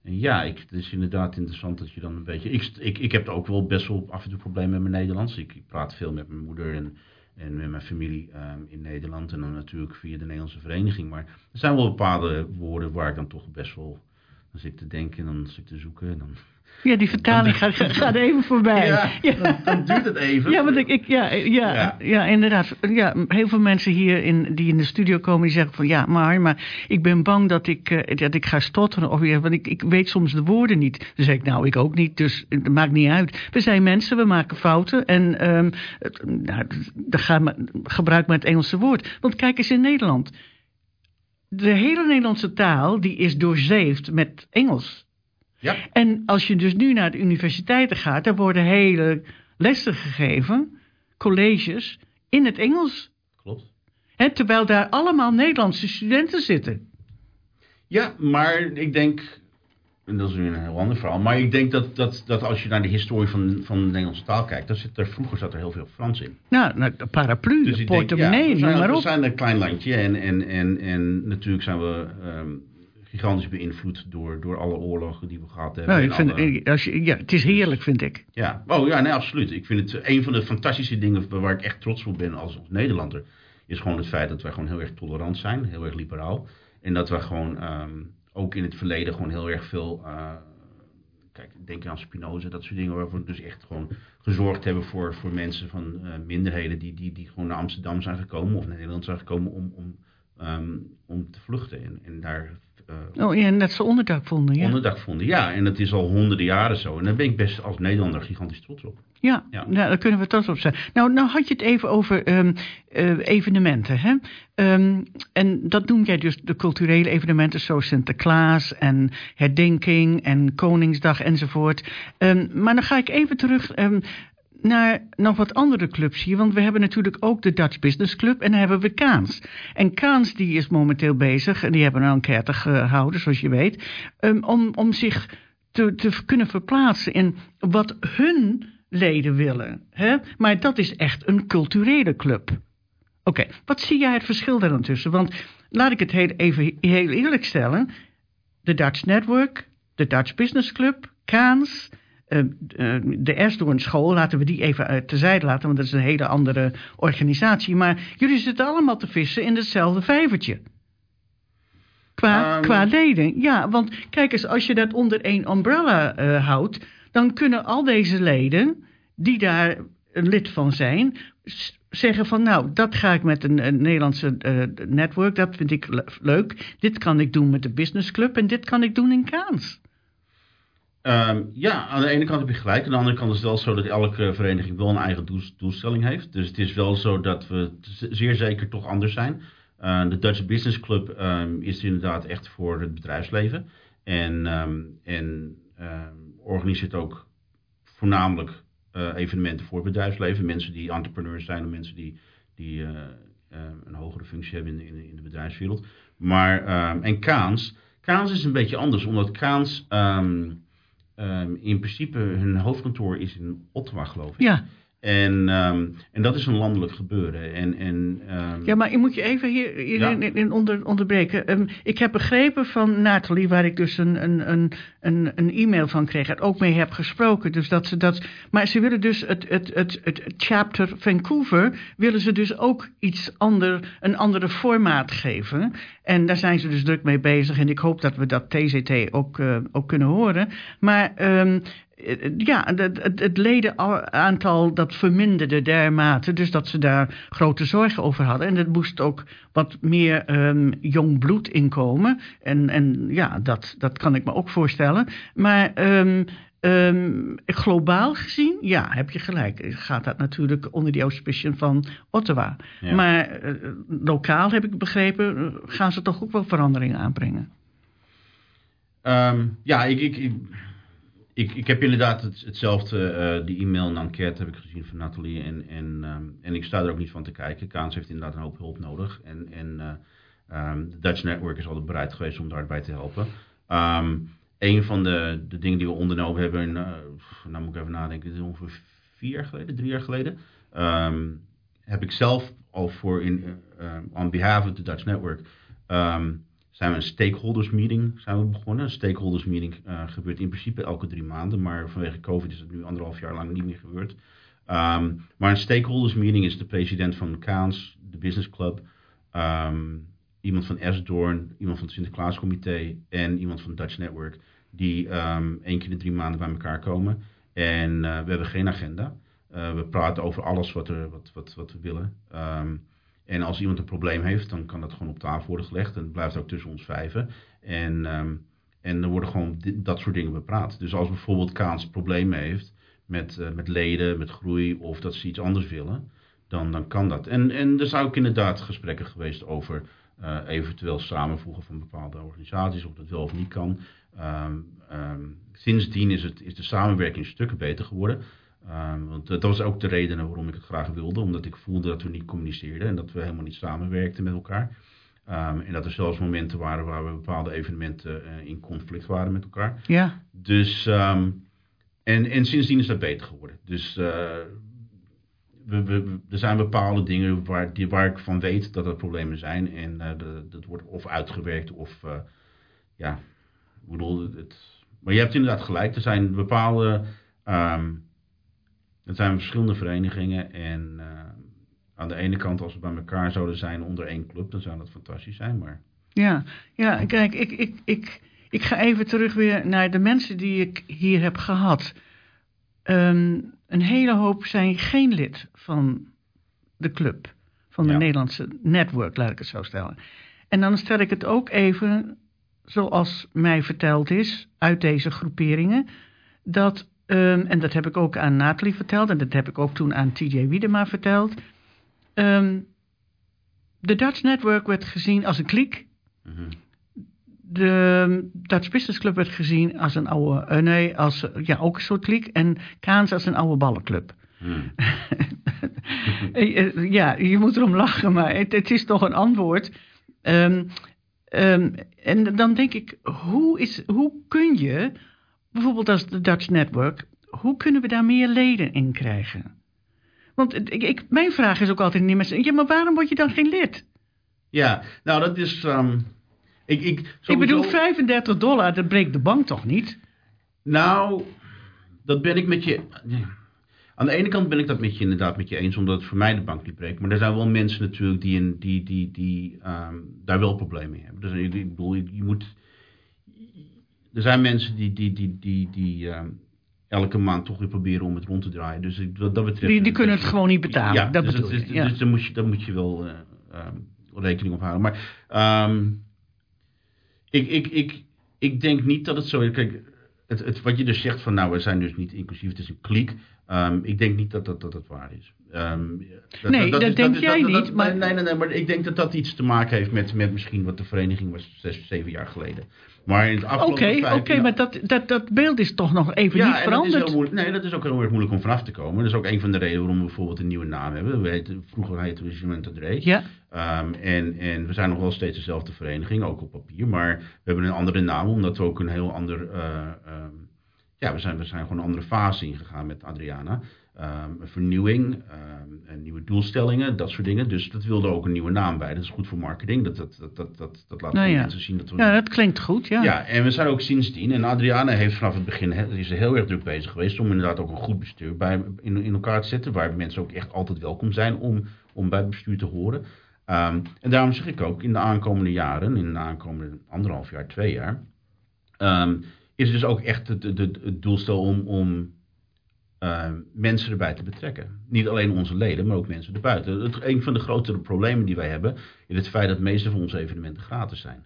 en ja, ik, het is inderdaad interessant dat je dan een beetje. Ik, ik, ik heb ook wel best wel af en toe problemen met mijn Nederlands. Ik, praat veel met mijn moeder en, en met mijn familie ehm, in Nederland. En dan natuurlijk via de Nederlandse vereniging. Maar er zijn wel bepaalde woorden waar ik dan toch best wel. Dan zit ik te denken en dan zit ik te zoeken. En dan, Ja, die vertaling gaat, gaat even voorbij. <laughs> Ja, Dan, dan duurt het even. Ja, want ik, ik ja, ja, ja. Ja. inderdaad. Ja, heel veel mensen hier in, die in de studio komen, die zeggen van ja, maar, maar ik ben bang dat ik, eh, dat ik ga stotteren. Of, want ik, ik weet soms de woorden niet. Dan zeg ik nou, ik ook niet, dus het maakt niet uit. We zijn mensen, we maken fouten. En het- nou, dan gebruik maar het Engelse woord. Want kijk eens in Nederland. De hele Nederlandse taal die is doorzeefd met Engels. Ja, En als je dus nu naar de universiteiten gaat, daar worden hele lessen gegeven, colleges, in het Engels. klopt. Terwijl daar allemaal Nederlandse studenten zitten. Ja, maar ik denk, en dat is weer een heel ander verhaal, maar ik denk dat, dat, dat als je naar de historie van, van de Nederlandse taal kijkt, dan zit er, vroeger zat er heel veel Frans in. Nou, nou, de paraplu, Dus de ik denk, portemonnee, ja, we zijn, maar We op. zijn een klein landje en, en, en, en natuurlijk zijn we ehm, gigantisch beïnvloed door, door alle oorlogen die we gehad hebben. Nou, ik vind, alle- als je, ja, het is heerlijk, vind ik. Ja, oh ja, nee, absoluut. Ik vind het een van de fantastische dingen waar ik echt trots op ben als, als Nederlander. Is gewoon het feit dat wij gewoon heel erg tolerant zijn, heel erg liberaal. En dat wij gewoon ehm, ook in het verleden gewoon heel erg veel. eh, kijk, denk aan Spinoza, dat soort dingen. Waarvoor we dus echt gewoon gezorgd hebben voor, voor mensen van eh, minderheden. Die, die, die gewoon naar Amsterdam zijn gekomen of naar Nederland zijn gekomen om, om, ehm, om te vluchten. En, en daar. Eh, Oh ja, en dat ze onderdak vonden, ja. onderdak vonden. Ja, en dat is al honderden jaren zo. En daar ben ik best als Nederlander gigantisch trots op. Ja, Ja. Nou, daar kunnen we trots op zijn. Nou, nou had je het even over ehm, eh, evenementen. Hè? Ehm, en dat noem jij dus de culturele evenementen zoals Sinterklaas en herdenking en Koningsdag enzovoort. Ehm, maar dan ga ik even terug naar nog wat andere clubs hier. Want we hebben natuurlijk ook de Dutch Business Club en dan hebben we Kaans. En Kaans die is momenteel bezig, en die hebben een enquête gehouden zoals je weet, ehm, om, om zich te, te kunnen verplaatsen in wat hun leden willen. Hè? Maar dat is echt een culturele club. Oké, wat zie jij het verschil daar dan tussen? Want laat ik het heel, even heel eerlijk stellen. De Dutch Network, de Dutch Business Club, Kaans, eh, eh, de Erstdoorn School, laten we die even terzijde laten, want dat is een hele andere organisatie. Maar jullie zitten allemaal te vissen in hetzelfde vijvertje. Qua, Ehm. qua leden. Ja, want kijk eens, als je dat onder één umbrella eh, houdt, dan kunnen al deze leden, die daar een lid van zijn, s- zeggen van nou, dat ga ik met een, een Nederlandse eh, network, dat vind ik le- leuk. Dit kan ik doen met de business club en dit kan ik doen in Kaans. Ehm, ja, aan de ene kant heb je gelijk. Aan de andere kant is het wel zo dat elke vereniging wel een eigen doels- doelstelling heeft. Dus het is wel zo dat we zeer zeker toch anders zijn. Eh, de Dutch Business Club ehm, is inderdaad echt voor het bedrijfsleven. En, ehm, en ehm, organiseert ook voornamelijk eh, evenementen voor het bedrijfsleven. Mensen die entrepreneurs zijn of mensen die, die eh, een hogere functie hebben in, in, in de bedrijfswereld. Maar, ehm, en Kaans. Kaans is een beetje anders, omdat Kaans ehm, in principe hun hoofdkantoor is in Ottawa, geloof ik. Ja, En, ehm, en dat is een landelijk gebeuren. En, en, ehm, ja maar ik moet je even hier, Ja. in, in onder, onderbreken. Ik heb begrepen van Nathalie, waar ik dus een, een, een, een, een e-mail van kreeg en ook mee heb gesproken. Dus dat ze dat, maar ze willen dus het, het, het, het, het chapter Vancouver, willen ze dus ook iets ander, een andere formaat geven. En daar zijn ze dus druk mee bezig. En ik hoop dat we dat TCT ook, eh, ook kunnen horen. Maar ehm, eh, ja, het, het, ledenaantal dat verminderde dermate. Dus dat ze daar grote zorgen over hadden. En er moest ook wat meer ehm, jong bloed inkomen. En, en ja, dat, dat kan ik me ook voorstellen. Maar ehm, ehm, globaal gezien, ja, heb je gelijk. Gaat dat natuurlijk onder die auspiciën van Ottawa. Ja. Maar eh, lokaal heb ik begrepen, eh, gaan ze toch ook wel veranderingen aanbrengen. Ehm, ja, ik, ik, ik, ik, ik heb inderdaad het, hetzelfde, eh, die e-mail en enquête heb ik gezien van Nathalie. En, en, ehm, en ik sta er ook niet van te kijken. Kaans heeft inderdaad een hoop hulp nodig. En, en de Dutch Network is altijd bereid geweest om daarbij te helpen. Een van de, de dingen die we ondernomen hebben, eh, nou moet ik even nadenken, is ongeveer vier jaar geleden, drie jaar geleden. ehm, heb ik zelf al voor, in, eh, on behalf of the Dutch Network, ehm, zijn we een stakeholders meeting zijn we begonnen. Een stakeholders meeting gebeurt in principe elke drie maanden, maar vanwege COVID is het nu anderhalf jaar lang niet meer gebeurd. Ehm, maar een stakeholders meeting is de president van Kaans, de Business Club, iemand van Esdoorn, iemand van het Sinterklaascomité en iemand van Dutch Network. die ehm één keer in drie maanden bij elkaar komen. En eh, we hebben geen agenda. Eh, we praten over alles wat, er, wat, wat, wat we willen. Ehm, en als iemand een probleem heeft, dan kan dat gewoon op tafel worden gelegd. En het blijft ook tussen ons vijven. En, ehm, en er worden gewoon di- dat soort dingen bepraat. Dus als bijvoorbeeld Kaans problemen heeft met, eh, met leden, met groei of dat ze iets anders willen, dan, dan kan dat. En, en er zijn ook inderdaad gesprekken geweest over eventueel samenvoegen van bepaalde organisaties, of dat wel of niet kan. Ehm, ehm, sindsdien is, het, is de samenwerking stukken beter geworden. Ehm, want dat was ook de reden waarom ik het graag wilde. Omdat ik voelde dat we niet communiceerden en dat we helemaal niet samenwerkten met elkaar. En dat er zelfs momenten waren waar we bepaalde evenementen eh, in conflict waren met elkaar. Ja, Dus, en, en sindsdien is dat beter geworden. Dus eh, er zijn bepaalde dingen waar, die, waar ik van weet dat er problemen zijn. En eh, dat wordt of uitgewerkt of, eh, ja, ik bedoel, het, maar je hebt inderdaad gelijk. Er zijn bepaalde, er zijn verschillende verenigingen. En eh, aan de ene kant, als we bij elkaar zouden zijn onder één club, dan zou dat fantastisch zijn. Maar ja, ja. Kijk, ik, ik, ik, ik ga even terug weer naar de mensen die ik hier heb gehad. Ehm, een hele hoop zijn geen lid van de club, van de Ja. Nederlandse network, laat ik het zo stellen. En dan stel ik het ook even, zoals mij verteld is, uit deze groeperingen, dat, ehm, en dat heb ik ook aan Nathalie verteld, en dat heb ik ook toen aan TJ Wiedema verteld. ehm, de Dutch Network werd gezien als een kliek. mhm. De Dutch Business Club werd gezien als een oude, nee, als, ja, ook een soort kliek. En Kaans als een oude ballenclub. Hmm. <laughs> Eh, eh, ja, je moet erom lachen, maar het, het is toch een antwoord. Ehm, ehm, en dan denk ik, hoe, is, hoe kun je, bijvoorbeeld als de Dutch Network, hoe kunnen we daar meer leden in krijgen? Want ik, ik, mijn vraag is ook altijd niet mensen, ja, maar waarom word je dan geen lid? Ja, nou dat is. ehm, ik, ik, Ik bedoel, 35 dollar, dat breekt de bank toch niet? Nou, dat ben ik met je. nee. Aan de ene kant ben ik dat met je inderdaad met je eens, omdat het voor mij de bank niet breekt. Maar er zijn wel mensen natuurlijk die, die, die, die ehm, daar wel problemen mee hebben. Dus ik, bedoel, je, je moet. Er zijn mensen die, die, die, die, die ehm, elke maand toch weer proberen om het rond te draaien. Dus wat dat betreft. Die, die kunnen het gewoon niet betalen, Ja, dat dus, bedoel je. ja. dus daar moet je, daar moet je wel eh, ehm, rekening op houden. Maar ik, ik, ik, ik denk niet dat het zo is. Kijk, het, het, wat je dus zegt van nou, we zijn dus niet inclusief, het is een kliek. Ehm, ik denk niet dat dat, dat, dat waar is. Ehm, Nee, dat is- denk jij niet, maar- Nee, nee, nee, maar ik denk dat dat iets te maken heeft met, met misschien wat de vereniging was zes, zeven jaar geleden. Maar in het Oké, afgelopen oké, vijftien- maar dat, dat, dat beeld is toch nog even niet en dat is veranderd? heel moeilijk. Nee, dat is ook heel erg moeilijk om vanaf te komen. Dat is ook een van de redenen waarom we bijvoorbeeld een nieuwe naam hebben. We heten, vroeger heette we Cement Dre. Ja, Ehm, en, en we zijn nog wel steeds dezelfde vereniging, ook op papier. Maar we hebben een andere naam, omdat we ook een heel ander... eh, ja, we zijn, we zijn gewoon een andere fase ingegaan met Adriana. Een vernieuwing, ehm, en nieuwe doelstellingen, dat soort dingen. Dus dat wilde ook een nieuwe naam bij. Dat is goed voor marketing. Dat, dat, dat, dat, dat, dat laat Nou ja. mensen zien dat we... ja, dat klinkt goed, ja. Ja, en we zijn ook sindsdien. En Adriana heeft vanaf het begin he- is heel erg druk bezig geweest om inderdaad ook een goed bestuur bij, in, in elkaar te zetten. Waar mensen ook echt altijd welkom zijn om, om bij het bestuur te horen. Ehm, en daarom zeg ik ook, in de aankomende jaren, in de aankomende anderhalf jaar, twee jaar, is dus ook echt het, het, het, doelstel om, om ehm, mensen erbij te betrekken. Niet alleen onze leden, maar ook mensen erbuiten. Het, een van de grotere problemen die wij hebben, is het feit dat de meeste van onze evenementen gratis zijn.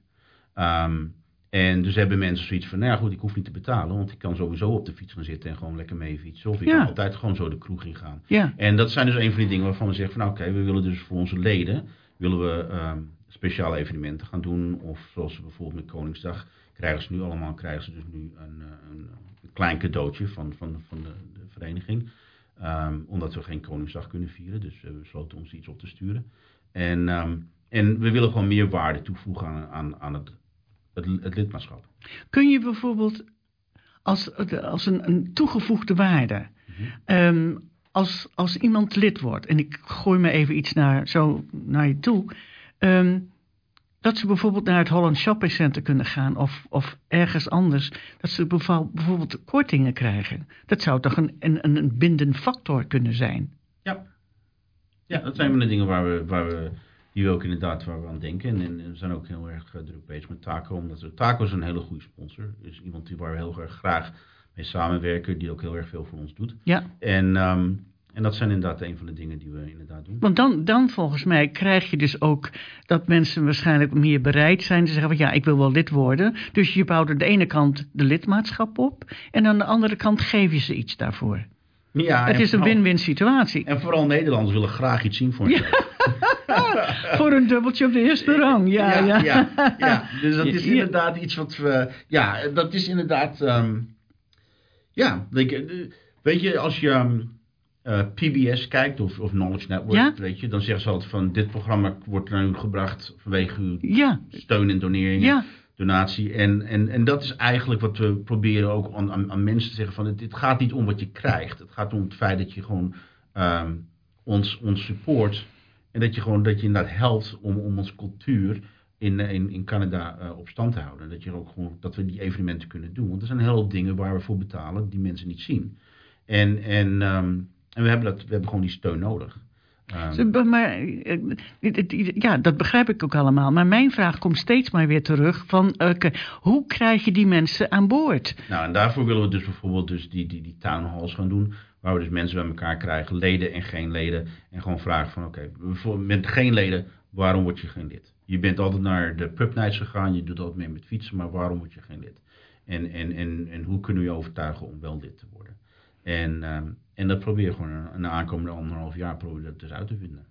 Ehm, en dus hebben mensen zoiets van, nou ja goed, ik hoef niet te betalen, want ik kan sowieso op de fiets gaan zitten en gewoon lekker mee fietsen. Of ik Ja. kan altijd gewoon zo de kroeg in gaan. Ja, En dat zijn dus een van die dingen waarvan we zeggen van, nou, oké, we willen dus voor onze leden, willen we ehm, speciale evenementen gaan doen. Of zoals bijvoorbeeld met Koningsdag, krijgen ze nu allemaal, krijgen ze dus nu een, eh, een, een klein cadeautje van, van, van de, de vereniging. Ehm, omdat we geen Koningsdag kunnen vieren, dus we hebben besloten ze iets op te sturen. En, ehm, en we willen gewoon meer waarde toevoegen aan, aan, aan het, het, het lidmaatschap. kun je bijvoorbeeld als, als een, een toegevoegde waarde, Mhm. ehm, als, als iemand lid wordt, en ik gooi me even iets naar, zo naar je toe, dat ze bijvoorbeeld naar het Holland Shopping Center kunnen gaan of, of ergens anders, dat ze beval- bijvoorbeeld kortingen krijgen. Dat zou toch een, een, een bindend factor kunnen zijn? Ja. Ja, dat zijn van de dingen waar we, waar we die we ook inderdaad waar we aan denken. En, en we zijn ook heel erg eh, druk bezig met Taco. Omdat we, Taco is een hele goede sponsor. Is iemand die waar we heel erg graag mee samenwerken. Die ook heel erg veel voor ons doet. Ja, En, ehm, en dat zijn inderdaad een van de dingen die we inderdaad doen. want dan, dan volgens mij krijg je dus ook dat mensen waarschijnlijk meer bereid zijn te zeggen van ja, ik wil wel lid worden. Dus je bouwt aan de ene kant de lidmaatschap op en aan de andere kant geef je ze iets daarvoor. Ja, Het is een win-win situatie. En vooral Nederlanders willen graag iets zien voor Ja. <laughs> Voor een dubbeltje op de eerste rang, ja. ja, ja, ja. Dus dat <laughs> is inderdaad iets wat we... Ja, dat is inderdaad... ehm, ja, weet je, als je ehm, eh, PBS kijkt of, of Knowledge Network, Ja. weet je, dan zeggen ze altijd van dit programma wordt naar u gebracht vanwege uw Ja, steun en donering, ja, donatie. En, en, en dat is eigenlijk wat we proberen ook aan, aan, aan mensen te zeggen van het, het gaat niet om wat je krijgt. Het gaat om het feit dat je gewoon ehm, ons, ons support en dat je gewoon dat je inderdaad helpt om, om onze cultuur in, in, in Canada eh, op stand te houden. Dat, je ook gewoon, dat we die evenementen kunnen doen. Want er zijn een hele dingen waar we voor betalen die mensen niet zien. En, en, ehm, en we, hebben dat, we hebben gewoon die steun nodig. Ehm, Maar, eh, ja, dat begrijp ik ook allemaal. Maar mijn vraag komt steeds maar weer terug van... eh, hoe krijg je die mensen aan boord? Nou, en daarvoor willen we dus bijvoorbeeld dus die, die, die town halls gaan doen. Waar we dus mensen bij elkaar krijgen, leden en geen leden. En gewoon vragen van, oké, voor- met geen leden, waarom word je geen lid? Je bent altijd naar de pubnights gegaan, je doet altijd mee met fietsen, maar waarom word je geen lid? En, en, en, en hoe kunnen we je overtuigen om wel lid te worden? En, ehm, en dat probeer je gewoon de aankomende anderhalf jaar probeer dat dus uit te vinden.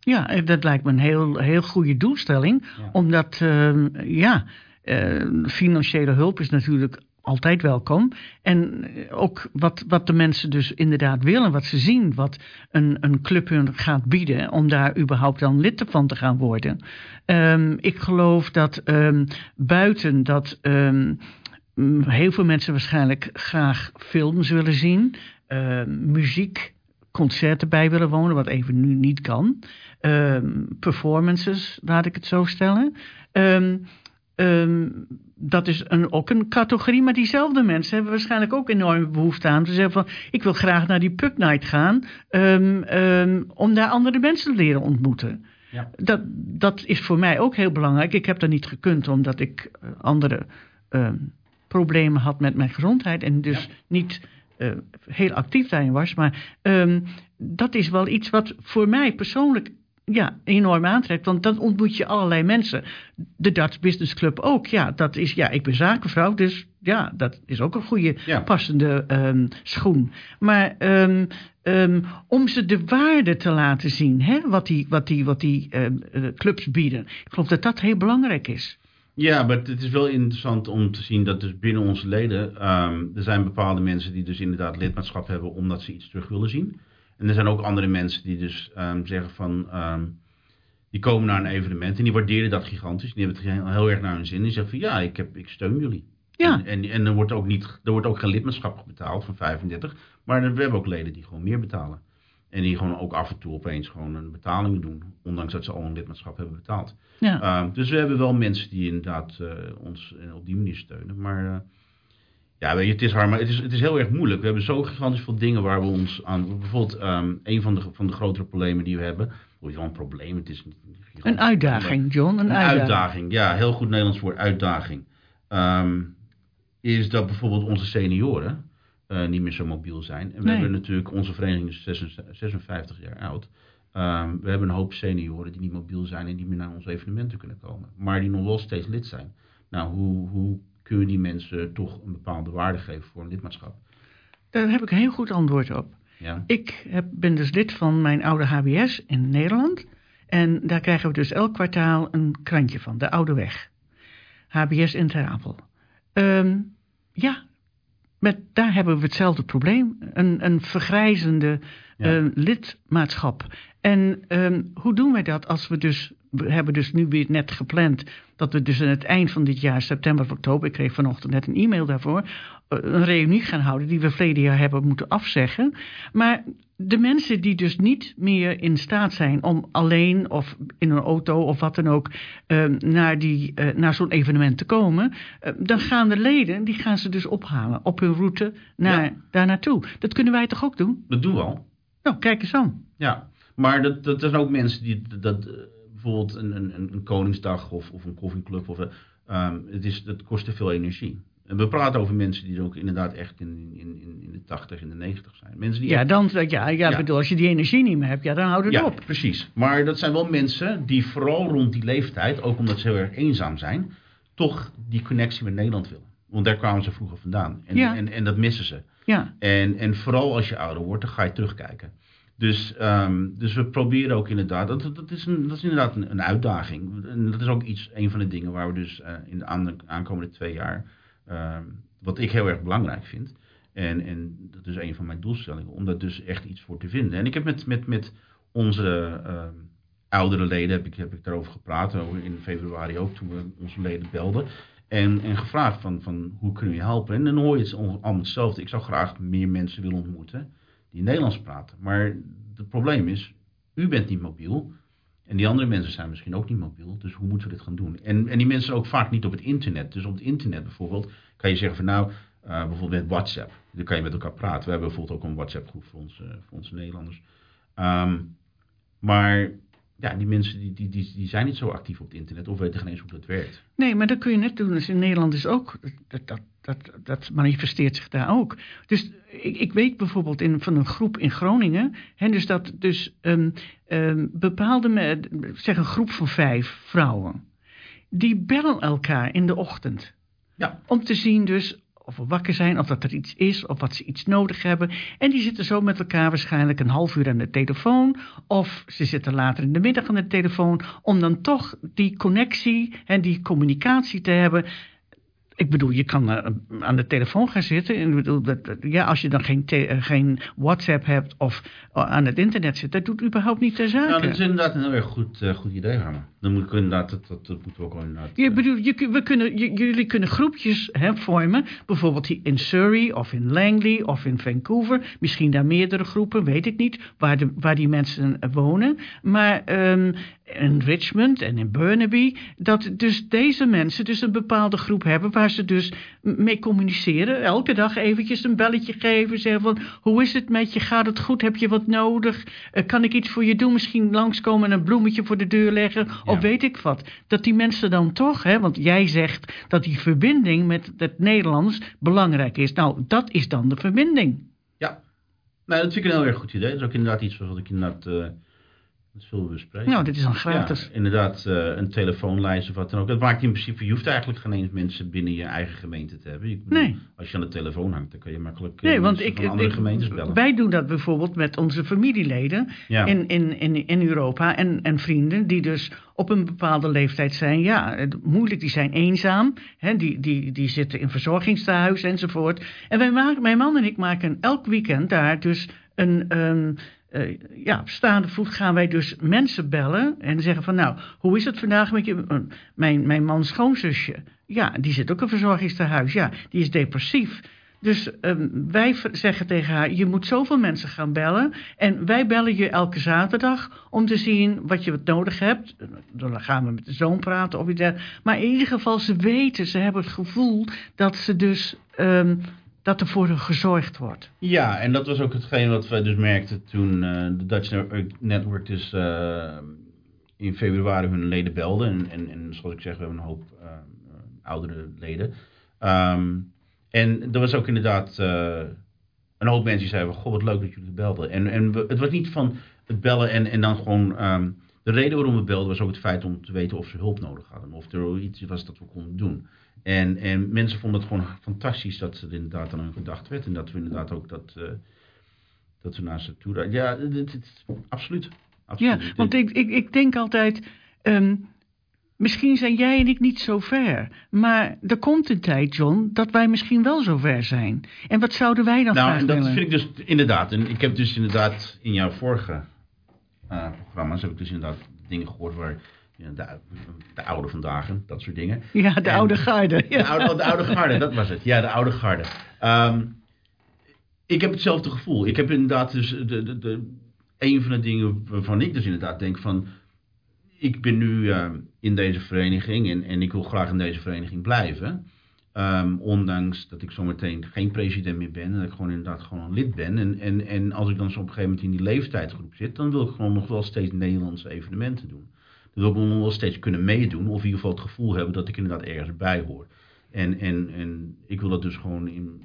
Ja, eh, dat lijkt me een heel, heel goede doelstelling. Ja. Omdat, ehm, ja, eh, financiële hulp is natuurlijk altijd welkom. En eh, ook wat, wat de mensen dus inderdaad willen, wat ze zien, wat een, een club hun gaat bieden, om daar überhaupt dan lid van te gaan worden. Ehm, ik geloof dat ehm, buiten dat ehm, heel veel mensen waarschijnlijk graag films willen zien, ehm, muziek, concerten bij willen wonen, wat even nu niet kan. Ehm, performances, laat ik het zo stellen. Ehm, ehm, dat is een, ook een categorie, maar diezelfde mensen hebben waarschijnlijk ook enorme behoefte aan. Te zeggen van, ik wil graag naar die pub night gaan, om daar andere mensen te leren ontmoeten. Ja. Dat, dat is voor mij ook heel belangrijk. Ik heb dat niet gekund, omdat ik eh, andere problemen had met mijn gezondheid en dus niet eh, heel actief daarin was. Maar ehm, dat is wel iets wat voor mij persoonlijk ja, enorm aantrekt. Want dan ontmoet je allerlei mensen. De Dutch Business Club ook. Ja, dat is, ja, ik ben zakenvrouw, dus ja, dat is ook een goede, Ja. passende ehm, schoen. Maar ehm, om ze de waarde te laten zien, hè, wat die, wat die, wat die eh, clubs bieden. Ik geloof dat dat heel belangrijk is. Ja, maar het is wel interessant om te zien dat dus binnen onze leden, ehm, er zijn bepaalde mensen die dus inderdaad lidmaatschap hebben omdat ze iets terug willen zien. En er zijn ook andere mensen die dus ehm, zeggen van, ehm, die komen naar een evenement en die waarderen dat gigantisch. Die hebben het heel, erg naar hun zin. Die zeggen van, ja, ik, heb, ik steun jullie. Ja. En, en, en er, wordt ook niet, er wordt ook geen lidmaatschap betaald van 35, maar we hebben ook leden die gewoon meer betalen. En die gewoon ook af en toe opeens gewoon een betaling doen, ondanks dat ze al een lidmaatschap hebben betaald. Ja. Ehm, dus we hebben wel mensen die inderdaad eh, ons eh, op die manier steunen. Maar eh, ja, weet je, het is, hard, maar het, is, het is heel erg moeilijk. We hebben zo gigantisch veel dingen waar we ons aan... Bijvoorbeeld, ehm, een van de, van de grotere problemen die we hebben... Of wel een probleem, het is... Een, Een uitdaging, John. Een, Een uitdaging. uitdaging, ja, heel goed Nederlands woord, uitdaging. Ehm, is dat bijvoorbeeld onze senioren eh, niet meer zo mobiel zijn. En we Nee. hebben natuurlijk, onze vereniging is 56 56 jaar oud. Ehm, we hebben een hoop senioren die niet mobiel zijn en niet meer naar onze evenementen kunnen komen. Maar die nog wel steeds lid zijn. Nou, hoe, hoe kunnen die mensen toch een bepaalde waarde geven voor een lidmaatschap? Daar heb ik een heel goed antwoord op. Ja, Ik heb, ben dus lid van mijn oude HBS in Nederland. En daar krijgen we dus elk kwartaal een krantje van, de Oude Weg. HBS in Ter Apel. Ehm, ja, met, daar hebben we hetzelfde probleem. Een, een vergrijzende Ja. eh, lidmaatschap. En ehm, hoe doen wij dat als we dus... We hebben dus nu weer net gepland dat we dus aan het eind van dit jaar, september of oktober... ik kreeg vanochtend net een e-mail daarvoor... eh, een reunie gaan houden die we verleden jaar hebben moeten afzeggen. Maar de mensen die dus niet meer in staat zijn om alleen of in een auto of wat dan ook ehm, naar, die, eh, naar zo'n evenement te komen, eh, dan gaan de leden, die gaan ze dus ophalen op hun route naar, Ja. daar naartoe. Dat kunnen wij toch ook doen? dat doen we al. Nou, kijk eens aan. Ja, maar dat, dat, zijn ook mensen die dat, eh, bijvoorbeeld een, een, een- Koningsdag of, of een koffieclub. Of, eh, ehm, het is, dat kost te veel energie. En we praten over mensen die ook inderdaad echt in, in, in, in de 80 en de 90 zijn. Mensen die Ja, echt- dan, ja, ja, Ja. bedoel, als je die energie niet meer hebt, ja, dan houd het ja, op. precies. Maar dat zijn wel mensen die vooral rond die leeftijd, ook omdat ze heel erg eenzaam zijn, toch die connectie met Nederland willen. Want daar kwamen ze vroeger vandaan. En, Ja. en, en dat missen ze. Ja, En, en vooral als je ouder wordt, dan ga je terugkijken. Dus, ehm, dus we proberen ook inderdaad, dat, dat, is, een, dat is inderdaad een, een uitdaging. En dat is ook iets, een van de dingen waar we dus eh, in de aan- aankomende twee jaar, wat ik heel erg belangrijk vind. En, en dat is een van mijn doelstellingen, om daar dus echt iets voor te vinden. En ik heb met, met, met onze ehm, oudere leden, heb ik, heb ik daarover gepraat, in februari ook, toen we onze leden belden. En, en gevraagd van, van hoe kunnen we helpen? En dan hoor je het allemaal hetzelfde. Ik zou graag meer mensen willen ontmoeten die Nederlands praten. Maar het probleem is, u bent niet mobiel. En die andere mensen zijn misschien ook niet mobiel. Dus hoe moeten we dit gaan doen? En, en die mensen ook vaak niet op het internet. Dus op het internet bijvoorbeeld kan je zeggen van nou, eh, bijvoorbeeld met WhatsApp. Dan kan je met elkaar praten. We hebben bijvoorbeeld ook een WhatsApp groep voor, ons, eh, voor onze Nederlanders. Ehm, maar ja, die mensen die, die, die, die zijn niet zo actief op het internet of weten geen eens hoe dat werkt. nee, maar dat kun je net doen. Dus in Nederland is ook, dat, dat, dat, dat manifesteert zich daar ook. Dus ik, ik weet bijvoorbeeld in, van een groep in Groningen, hè, dus dat dus ehm, ehm, bepaalde, me- zeg een groep van vijf vrouwen, die bellen elkaar in de ochtend. Ja. Om te zien dus of we wakker zijn, of dat er iets is, of wat ze iets nodig hebben. En die zitten zo met elkaar waarschijnlijk een half uur aan de telefoon. Of ze zitten later in de middag aan de telefoon. Om dan toch die connectie en die communicatie te hebben. Ik bedoel, je kan eh, aan de telefoon gaan zitten. En ik bedoel, dat, ja, als je dan geen, eh, geen WhatsApp hebt of eh, aan het internet zit, dat doet überhaupt niet ter zake. Nou, dat is inderdaad een heel erg goed, goed idee, Harmen. Dan moet ik inderdaad, dat, dat, dat moeten we ook inderdaad... Je bedoel, je, we kunnen, jullie kunnen groepjes hè, vormen. Bijvoorbeeld hier in Surrey of in Langley of in Vancouver. Misschien daar meerdere groepen, weet ik niet. Waar, de, waar die mensen wonen. Maar ehm, in Richmond en in Burnaby. Dat dus deze mensen dus een bepaalde groep hebben. Waar ze dus mee communiceren. Elke dag eventjes een belletje geven. Zeggen van, hoe is het met je? Gaat het goed? Heb je wat nodig? Eh, kan ik iets voor je doen? Misschien langskomen en een bloemetje voor de deur leggen? Of weet ik wat. Dat die mensen dan toch, hè, want jij zegt dat die verbinding met het Nederlands belangrijk is. Nou, dat is dan de verbinding. Ja, nou, dat vind ik een heel erg goed idee. Dat is ook inderdaad iets wat ik inderdaad... eh dat zullen we bespreken. Nou, dit is dan gratis. Ja, inderdaad, eh, een telefoonlijst of wat dan ook. Dat maakt in principe, je hoeft eigenlijk geen eens mensen binnen je eigen gemeente te hebben. Ik bedoel, Nee. Als je aan de telefoon hangt, dan kan je makkelijk eh, Nee, want ik, van andere ik- gemeentes bellen. wij doen dat bijvoorbeeld met onze familieleden Ja. in, in, in, in Europa en, en vrienden die dus op een bepaalde leeftijd zijn. Ja, moeilijk, die zijn eenzaam, hè, die, die, die zitten in verzorgingstehuis enzovoort. En wij maken, mijn man en ik maken elk weekend daar dus een... een eh, ja, op staande voet gaan wij dus mensen bellen en zeggen van nou, hoe is het vandaag met je? Eh, Mijn, mijn mans schoonzusje, ja, die zit ook een verzorgingstehuis, ja, die is depressief. Dus ehm, wij zeggen tegen haar, je moet zoveel mensen gaan bellen. En wij bellen je elke zaterdag om te zien wat je wat nodig hebt. Dan gaan we met de zoon praten of iets dergelijks. Maar in ieder geval, ze weten, ze hebben het gevoel dat ze dus... ehm, dat er voor gezorgd wordt. Ja, en dat was ook hetgeen wat wij dus merkten toen eh, de Dutch Network- Network dus eh, in februari hun leden belden. En, en, en zoals ik zeg, we hebben een hoop eh, eh, oudere leden. Ehm, en er was ook inderdaad eh, een hoop mensen die zeiden, goh, wat leuk dat jullie belden. En, en we- het was niet van het bellen en, en dan gewoon... ehm, de reden waarom we belden was ook het feit om te weten of ze hulp nodig hadden. Of er iets was dat we konden doen. En, en mensen vonden het gewoon fantastisch dat ze inderdaad aan hun gedacht werd. En dat we inderdaad ook dat, eh, dat ze naar ze toe... Ja, absoluut. Ja, want ik, ik, ik denk altijd... ehm, misschien zijn jij en ik niet zo ver. Maar er komt een tijd, John, dat wij misschien wel zo ver zijn. En wat zouden wij dan nou, graag en dat willen? vind ik dus inderdaad. En ik heb dus inderdaad in jouw vorige eh, programma's... heb ik dus inderdaad dingen gehoord waar... de, de oude vandaag, dat soort dingen. Ja, de En- oude garde. Ja. De oude, de oude garde, dat was het. Ja, de oude garde. Ehm, ik heb hetzelfde gevoel. Ik heb inderdaad dus de, de, de, een van de dingen waarvan ik dus inderdaad denk van... Ik ben nu ehm, in deze vereniging en, en ik wil graag in deze vereniging blijven. Ehm, ondanks dat ik zometeen geen president meer ben en dat ik gewoon inderdaad gewoon een lid ben. En, en, en als ik dan zo op een gegeven moment in die leeftijdsgroep zit, dan wil ik gewoon nog wel steeds Nederlandse evenementen doen. Dat we nog wel steeds kunnen meedoen. Of in ieder geval het gevoel hebben dat ik inderdaad ergens bij hoor. En, en, en ik wil dat dus gewoon in,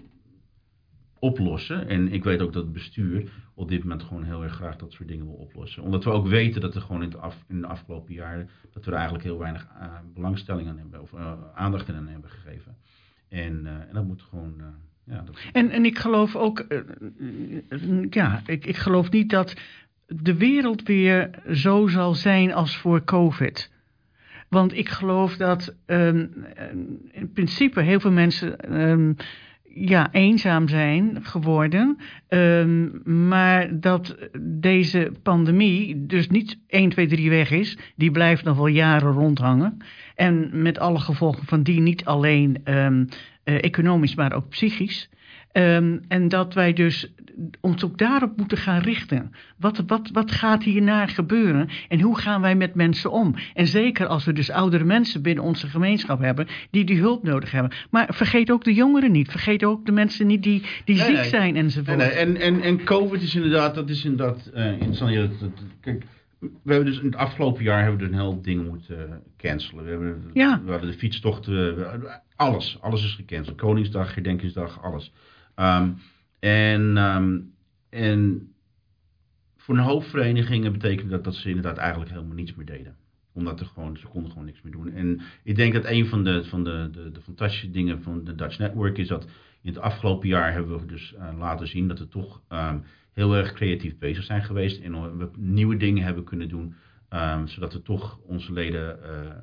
oplossen. En ik weet ook dat het bestuur op dit moment gewoon heel erg graag dat soort dingen wil oplossen. Omdat we ook weten dat er gewoon in, de afgelopen jaren... dat we er eigenlijk heel weinig eh, belangstelling aan hebben. Of eh, aandacht aan hebben gegeven. En, eh, en dat moet gewoon... ja, dat, En, en ik geloof ook, ja, ik, ik geloof niet dat de wereld weer zo zal zijn als voor COVID. Want ik geloof dat ehm, eh, in principe heel veel mensen ehm, ja, eenzaam zijn geworden. ehm, maar dat deze pandemie dus niet 1, 2, 3 weg is. Die blijft nog wel jaren rondhangen. En met alle gevolgen van die niet alleen ehm, eh, economisch, maar ook psychisch. Ehm, en dat wij dus ons ook daarop moeten gaan richten. Wat, wat, wat gaat hierna gebeuren en hoe gaan wij met mensen om? En zeker als we dus oudere mensen binnen onze gemeenschap hebben die die hulp nodig hebben. Maar vergeet ook de jongeren niet. Vergeet ook de mensen niet die, die Nee, ziek nee. zijn enzovoort. Nee, en, en, en COVID is inderdaad, dat is inderdaad eh, interessant. Kijk, we hebben dus in het afgelopen jaar hebben we dus een heel ding moeten eh, cancelen. We hebben, Ja. we hadden de fietstochten, alles, alles is gecanceld. Koningsdag, herdenkingsdag, alles. Ehm, en, ehm, en voor een hoop verenigingen betekende dat dat ze inderdaad eigenlijk helemaal niets meer deden. Omdat er gewoon, ze konden gewoon niks meer doen. En ik denk dat een van de, van de, de, de fantastische dingen van de Dutch Network is dat in het afgelopen jaar hebben we dus eh, laten zien dat we toch ehm, heel erg creatief bezig zijn geweest. En we nieuwe dingen hebben kunnen doen. zodat we toch onze leden eh,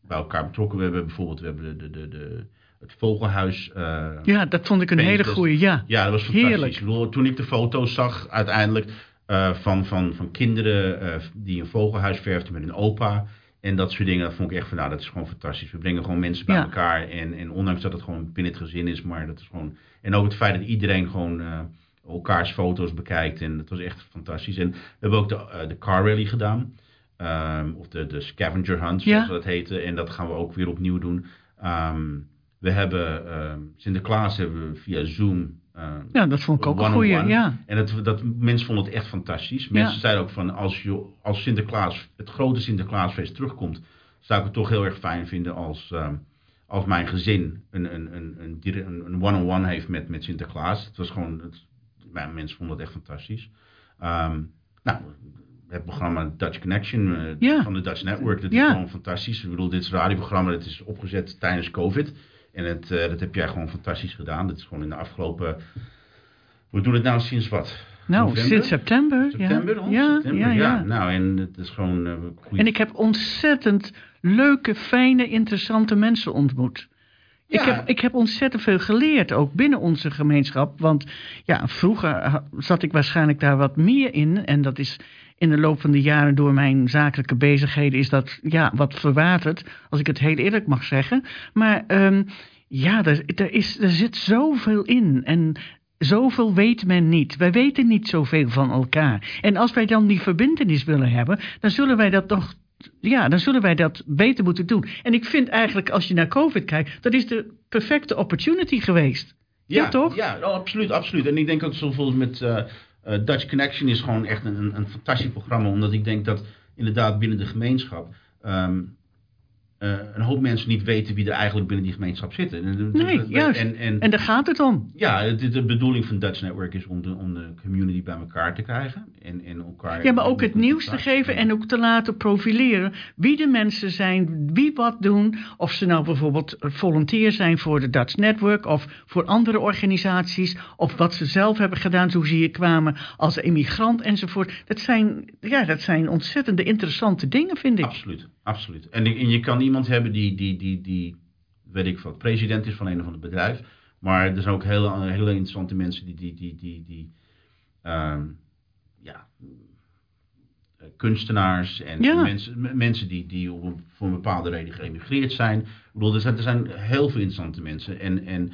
bij elkaar betrokken hebben. Bijvoorbeeld, we hebben de, de, de, het Vogelhuis. eh, Ja, dat vond ik een hele goeie, ja. ja, dat was fantastisch. Heerlijk. Toen ik de foto's zag uiteindelijk eh, van, van, van kinderen eh, die een vogelhuis verfden met een opa. En dat soort dingen, dat vond ik echt van, nou, dat is gewoon fantastisch. We brengen gewoon mensen bij Ja. elkaar. En, en ondanks dat het gewoon binnen het gezin is, maar dat is gewoon... En ook het feit dat iedereen gewoon elkaars foto's bekijkt. En dat was echt fantastisch. En we hebben ook de, de car rally gedaan. Ehm, of de, de scavenger hunt, zoals Ja. dat heette. En dat gaan we ook weer opnieuw doen. Ehm, we hebben ehm, Sinterklaas hebben we via Zoom. ehm, Ja, dat vond ik ook een goeie, ja. En dat, dat, mensen vonden het echt fantastisch. Mensen Ja. zeiden ook van als, je, als Sinterklaas, het grote Sinterklaasfeest terugkomt, zou ik het toch heel erg fijn vinden als, ehm, als mijn gezin een, een, een, een, een one-on-one heeft met, met Sinterklaas. Het was gewoon, het, mensen vonden het echt fantastisch. Nou, het programma Dutch Connection eh, Ja. van de Dutch Network, dat Ja. is gewoon fantastisch. Ik bedoel, dit is een radioprogramma, dat is opgezet tijdens COVID. En het, eh, dat heb jij gewoon fantastisch gedaan. Dat is gewoon in de afgelopen... We doen het nou sinds wat? Nou, November? sinds september. ja. September al? Ja, September, ja, ja. Nou, en het is gewoon... eh, En ik heb ontzettend leuke, fijne, interessante mensen ontmoet. Ik, Ja. heb, ik heb ontzettend veel geleerd, ook binnen onze gemeenschap. Want ja, vroeger zat ik waarschijnlijk daar wat meer in. En dat is in de loop van de jaren door mijn zakelijke bezigheden... is dat ja, wat verwaterd, als ik het heel eerlijk mag zeggen. Maar ehm, ja, er, er, is, er zit zoveel in. En zoveel weet men niet. Wij weten niet zoveel van elkaar. En als wij dan die verbindenis willen hebben... dan zullen wij dat nog ja, dan zullen wij dat beter moeten doen. En ik vind eigenlijk, als je naar COVID kijkt, dat is de perfecte opportunity geweest. Ja, toch? Ja, oh, absoluut, absoluut. En ik denk ook zoveel met eh, eh, Dutch Connection is gewoon echt een, een, fantastisch programma. Omdat ik denk dat inderdaad binnen de gemeenschap... ehm, eh, een hoop mensen niet weten wie er eigenlijk binnen die gemeenschap zitten. En- Nee, juist. En, en, En daar gaat het om. ja, de, de bedoeling van Dutch Network is om de, om de community bij elkaar te krijgen. En, en elkaar Ja, maar ook het nieuws te geven en ook te laten profileren wie de mensen zijn, wie wat doen. Of ze nou bijvoorbeeld volunteer zijn voor de Dutch Network of voor andere organisaties. Of wat ze zelf hebben gedaan toen ze hier kwamen als immigrant enzovoort. Dat zijn, ja, dat zijn ontzettende interessante dingen, vind ik. Absoluut, absoluut. En, en je kan iemand hebben die, die, die, die, weet ik wat, president is van een of ander bedrijf. Maar er zijn ook hele, hele interessante mensen die, die, die, die, die ehm, ja, eh, kunstenaars en Ja. mensen, mensen die, die op een, voor een bepaalde reden geëmigreerd zijn. Ik bedoel, er zijn, er zijn heel veel interessante mensen. En, en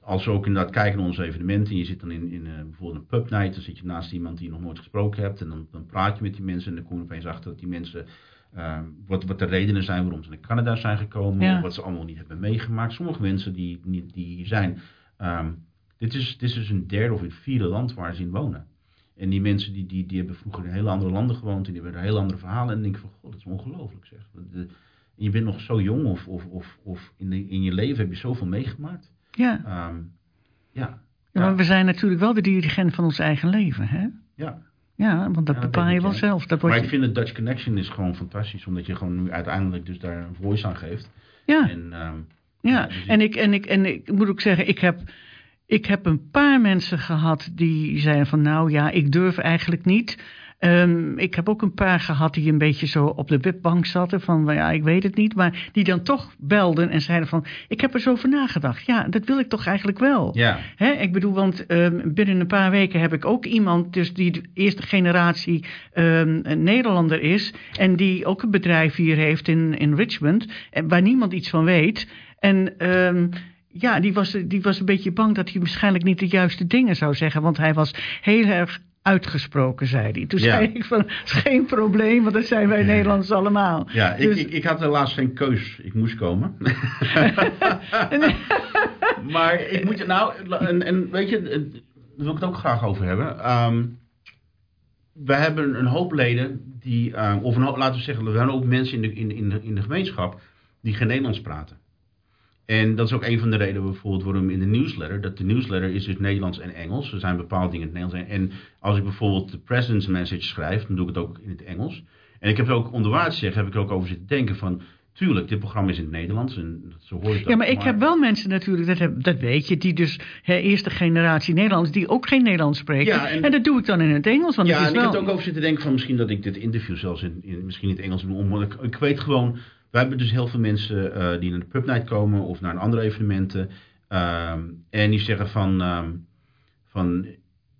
als we ook inderdaad kijken naar onze evenementen, en je zit dan in, in eh, bijvoorbeeld een pub night, dan zit je naast iemand die je nog nooit gesproken hebt, en dan, dan praat je met die mensen en dan kom je opeens achter dat die mensen, eh, wat, wat de redenen zijn waarom ze naar Canada zijn gekomen, Ja. wat ze allemaal niet hebben meegemaakt. Sommige mensen die, die hier zijn, ehm, dit, is, dit is dus een derde of een vierde land waar ze in wonen. En die mensen die, die, die hebben vroeger in hele andere landen gewoond en die hebben hele andere verhalen. En dan denk ik van, god, dat is ongelooflijk zeg. De- je bent nog zo jong of, of, of, of in, de, in je leven heb je zoveel meegemaakt. Ja. Ehm, ja. ja, maar we zijn natuurlijk wel de dirigent van ons eigen leven, hè? ja. Ja, want dat Ja, bepaal je wel ja. zelf. Dat wordt Maar ik vind het Dutch Connection is gewoon fantastisch, omdat je gewoon nu uiteindelijk dus daar een voice aan geeft. Ja. En, ehm, Ja, dus en ik, en, ik, en ik moet ook zeggen, ik heb, ik heb een paar mensen gehad die zeiden van nou ja, ik durf eigenlijk niet. Ehm, ik heb ook een paar gehad die een beetje zo op de wipbank zaten van nou ja, ik weet het niet. Maar die dan toch belden en zeiden van ik heb er zo over nagedacht. Ja, dat wil ik toch eigenlijk wel. Ja, Hè, ik bedoel, want ehm, binnen een paar weken heb ik ook iemand dus die de eerste generatie ehm, Nederlander is. En die ook een bedrijf hier heeft in, in Richmond. En waar niemand iets van weet. En ja, die was, die was een beetje bang dat hij waarschijnlijk niet de juiste dingen zou zeggen. Want hij was heel erg uitgesproken, zei hij. Toen Ja. zei ik van, is geen probleem, want dat zijn wij Nederlanders allemaal. ja ik, Dus- ik, ik had helaas geen keus. Ik moest komen. <laughs> <laughs> maar ik moet je nou, en, en weet je, eh, daar wil ik het ook graag over hebben. Ehm, we hebben een hoop leden die, ehm, of een hoop, laten we zeggen, we hebben ook mensen in de, in, in, de, in de gemeenschap die geen Nederlands praten. En dat is ook een van de redenen bijvoorbeeld waarom in de newsletter, dat de newsletter is dus Nederlands en Engels. Er zijn bepaalde dingen in het Nederlands. En als ik bijvoorbeeld de President's Message schrijf, dan doe ik het ook in het Engels. En ik heb er ook onderwaarts zeggen, heb ik er ook over zitten denken van, tuurlijk, dit programma is in het Nederlands en dat- zo hoort het Ja, maar ik heb wel mensen natuurlijk, dat, heb, dat weet je, die dus hè, eerste generatie Nederlanders, die ook geen Nederlands spreken. Ja, en- en, dat doe ik dan in het Engels, want Ja, het en ik heb er ook over zitten denken van misschien dat ik dit interview zelfs in, in misschien in het Engels doe. Omdat ik, ik weet gewoon, we hebben dus heel veel mensen eh, die naar de pubnight komen of naar andere evenementen. ehm, en die zeggen van, ehm, van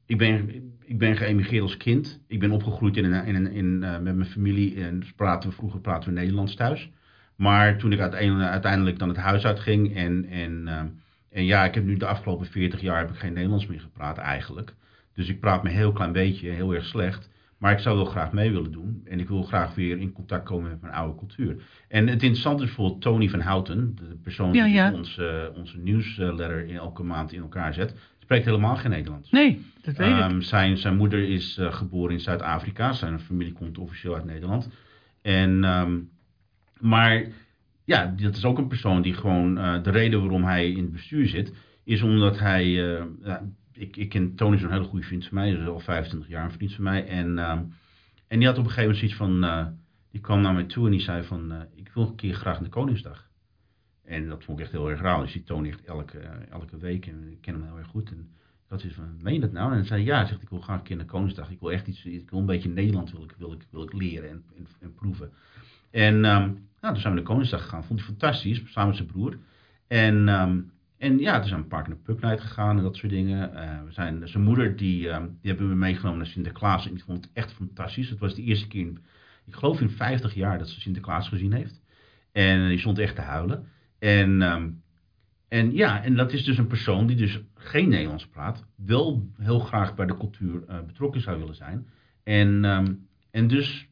ik ben, ik ben geëmigreerd als kind. Ik ben opgegroeid in een, in een, in, eh, met mijn familie en praten we, vroeger praten we Nederlands thuis. Maar toen ik uiteindelijk, uiteindelijk dan het huis uitging en, en, ehm, en ja, ik heb nu de afgelopen 40 jaar heb ik geen Nederlands meer gepraat eigenlijk. Dus ik praat me een heel klein beetje, heel erg slecht. Maar ik zou wel graag mee willen doen. En ik wil graag weer in contact komen met mijn oude cultuur. En het interessante is bijvoorbeeld Tony van Houten, de persoon die ja. onze, onze nieuwsletter in elke maand in elkaar zet, spreekt helemaal geen Nederlands. Nee, dat weet ik. Ehm, zijn, zijn moeder is eh, geboren in Zuid-Afrika. Zijn familie komt officieel uit Nederland. En, ehm, maar ja, dat is ook een persoon die gewoon... eh, de reden waarom hij in het bestuur zit... is omdat hij... eh, ik, ik ken Tony is een hele goede vriend van mij. Is al 25 jaar een vriend van mij. En, ehm, en die had op een gegeven moment zoiets van... eh, die kwam naar mij toe en die zei van... eh, ik wil een keer graag naar Koningsdag. En dat vond ik echt heel erg raar. Ik zie Tony echt elke, elke week en ik ken hem heel erg goed. En had zoiets van, meen je dat nou? En hij zei, ja, zegt, ik wil graag een keer naar Koningsdag. Ik wil echt iets, ik wil een beetje Nederland wil ik, wil ik, wil ik leren en, en, en proeven. En nou, toen zijn we naar Koningsdag gegaan. Vond hij fantastisch, samen met zijn broer. En, ehm, en ja, toen zijn een paar keer naar Pub Night gegaan en dat soort dingen. Eh, we zijn, zijn moeder, die, ehm, die hebben we meegenomen naar Sinterklaas. En die vond het echt fantastisch. Het was de eerste keer, in, ik geloof in 50 jaar, dat ze Sinterklaas gezien heeft. En die stond echt te huilen. En, ehm, en ja, en dat is dus een persoon die dus geen Nederlands praat, wel heel graag bij de cultuur eh, betrokken zou willen zijn. En, ehm, en dus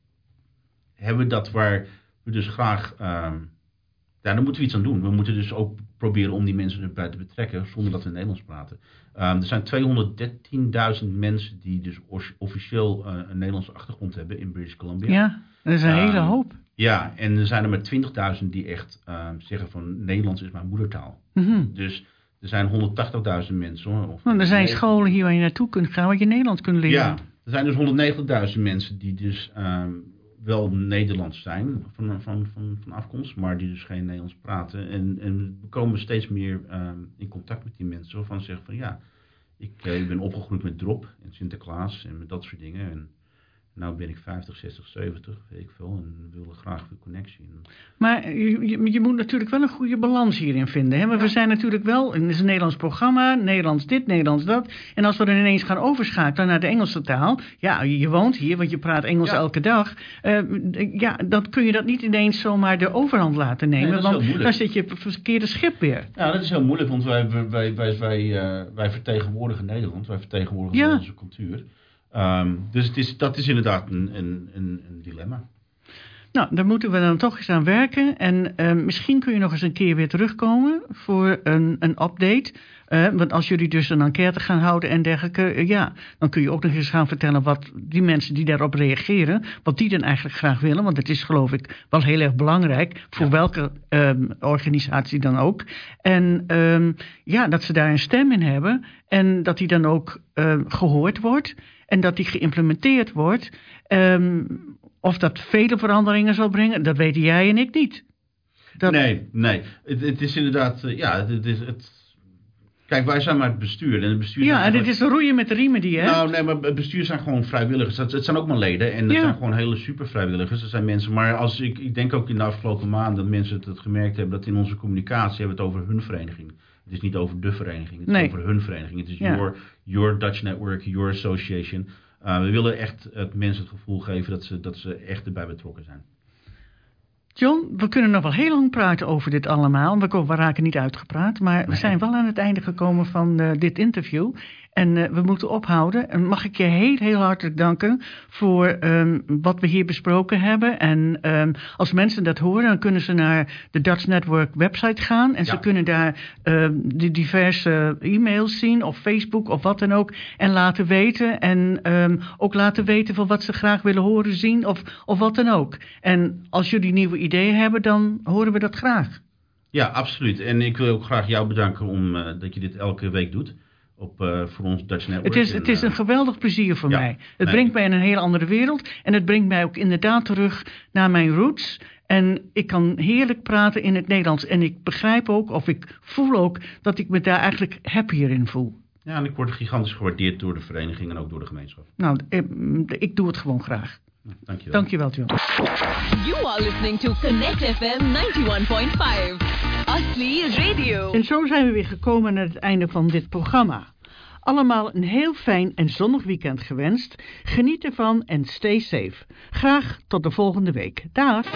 hebben we dat waar we dus graag, ja, daar moeten we iets aan doen. We moeten dus ook proberen om die mensen erbij te betrekken zonder dat we Nederlands praten. Ehm, er zijn 213.000 mensen die dus officieel eh, een Nederlandse achtergrond hebben in British Columbia. Ja, dat is een hele Ehm, hoop. Ja, en er zijn er maar 20.000 die echt ehm, zeggen van Nederlands is mijn moedertaal. Mhm. Dus er zijn 180.000 mensen. hoor, Of Nou, er zijn Nee, scholen hier waar je naartoe kunt gaan, waar je Nederlands kunt leren. Ja, er zijn dus 190.000 mensen die dus wel Nederlands zijn van, van, van, van afkomst, maar die dus geen Nederlands praten. En, en we komen steeds meer ehm, in contact met die mensen waarvan ze zeggen van ja, ik, eh, ik ben opgegroeid met drop en Sinterklaas en met dat soort dingen. En nou ben ik 50, 60, 70, weet ik veel, en we willen graag weer connectie. Maar je, je, je moet natuurlijk wel een goede balans hierin vinden. Hè? Maar we zijn natuurlijk wel, het is een Nederlands programma, Nederlands dit, Nederlands dat. En als we dan ineens gaan overschakelen naar de Engelse taal. Ja, je, woont hier, want je praat Engels Ja. elke dag. eh, ja, dan kun je dat niet ineens zomaar de overhand laten nemen. Nee, want dan zit je op het verkeerde schip weer. Ja, dat is heel moeilijk, want wij, wij, wij, wij, eh, wij vertegenwoordigen Nederland, wij vertegenwoordigen Ja. onze cultuur. Ehm, dus het is, dat is inderdaad een, een, een dilemma. Nou, daar moeten we dan toch eens aan werken. En eh, misschien kun je nog eens een keer weer terugkomen voor een, een update. Eh, want als jullie dus een enquête gaan houden en dergelijke, eh, ja, dan kun je ook nog eens gaan vertellen wat die mensen die daarop reageren, wat die dan eigenlijk graag willen. Want het is geloof ik wel heel erg belangrijk voor welke ehm, organisatie dan ook. En ehm, ja, dat ze daar een stem in hebben en dat die dan ook ehm, gehoord wordt en dat die geïmplementeerd wordt. Of dat vele veranderingen zal brengen, dat weten jij en ik niet. Dat, Nee, nee. Het, het is inderdaad, eh, ja, het is... Het... Kijk, wij zijn maar het bestuur. En het bestuur Ja, en dit is roeien met de riemen die je hebt. Nou, nee, maar het bestuur zijn gewoon vrijwilligers. Het, het zijn ook maar leden. En dat Ja. zijn gewoon hele super vrijwilligers. Dat zijn mensen. Maar als ik, ik denk ook in de afgelopen maanden dat mensen het, het gemerkt hebben dat in onze communicatie hebben we het over hun vereniging. Het is niet over de vereniging. Het Nee. is over hun vereniging. Het is Ja. your, your Dutch Network, your association. Uh, we willen echt het mensen het gevoel geven dat ze, dat ze echt erbij betrokken zijn. John, we kunnen nog wel heel lang praten over dit allemaal. We, ko- we raken niet uitgepraat, maar we Nee. zijn wel aan het einde gekomen van eh, dit interview. En eh, we moeten ophouden. En mag ik je heel, heel hartelijk danken voor ehm, wat we hier besproken hebben. En ehm, als mensen dat horen, dan kunnen ze naar de Dutch Network website gaan. En ze kunnen daar ehm, de diverse e-mails zien, of Facebook, of wat dan ook. En laten weten. En ook laten weten van wat ze graag willen horen, zien, of, of wat dan ook. En als jullie nieuwe ideeën hebben, dan horen we dat graag. Ja, absoluut. En ik wil ook graag jou bedanken om eh, dat je dit elke week doet. Op, eh, voor ons Dutch Network. Het is, En, het is eh, een geweldig plezier voor ja, mij. Het nee. brengt mij in een hele andere wereld. En het brengt mij ook inderdaad terug naar mijn roots. En ik kan heerlijk praten in het Nederlands. En ik begrijp ook, of ik voel ook, dat ik me daar eigenlijk happier in voel. Ja, en ik word gigantisch gewaardeerd door de vereniging en ook door de gemeenschap. Nou, eh, ik doe het gewoon graag. Dankjewel. Dankjewel, John. You are listening to Connect FM 91.5. Asli Radio. En zo zijn we weer gekomen naar het einde van dit programma. Allemaal een heel fijn en zonnig weekend gewenst. Geniet ervan en stay safe. Graag tot de volgende week. Dag.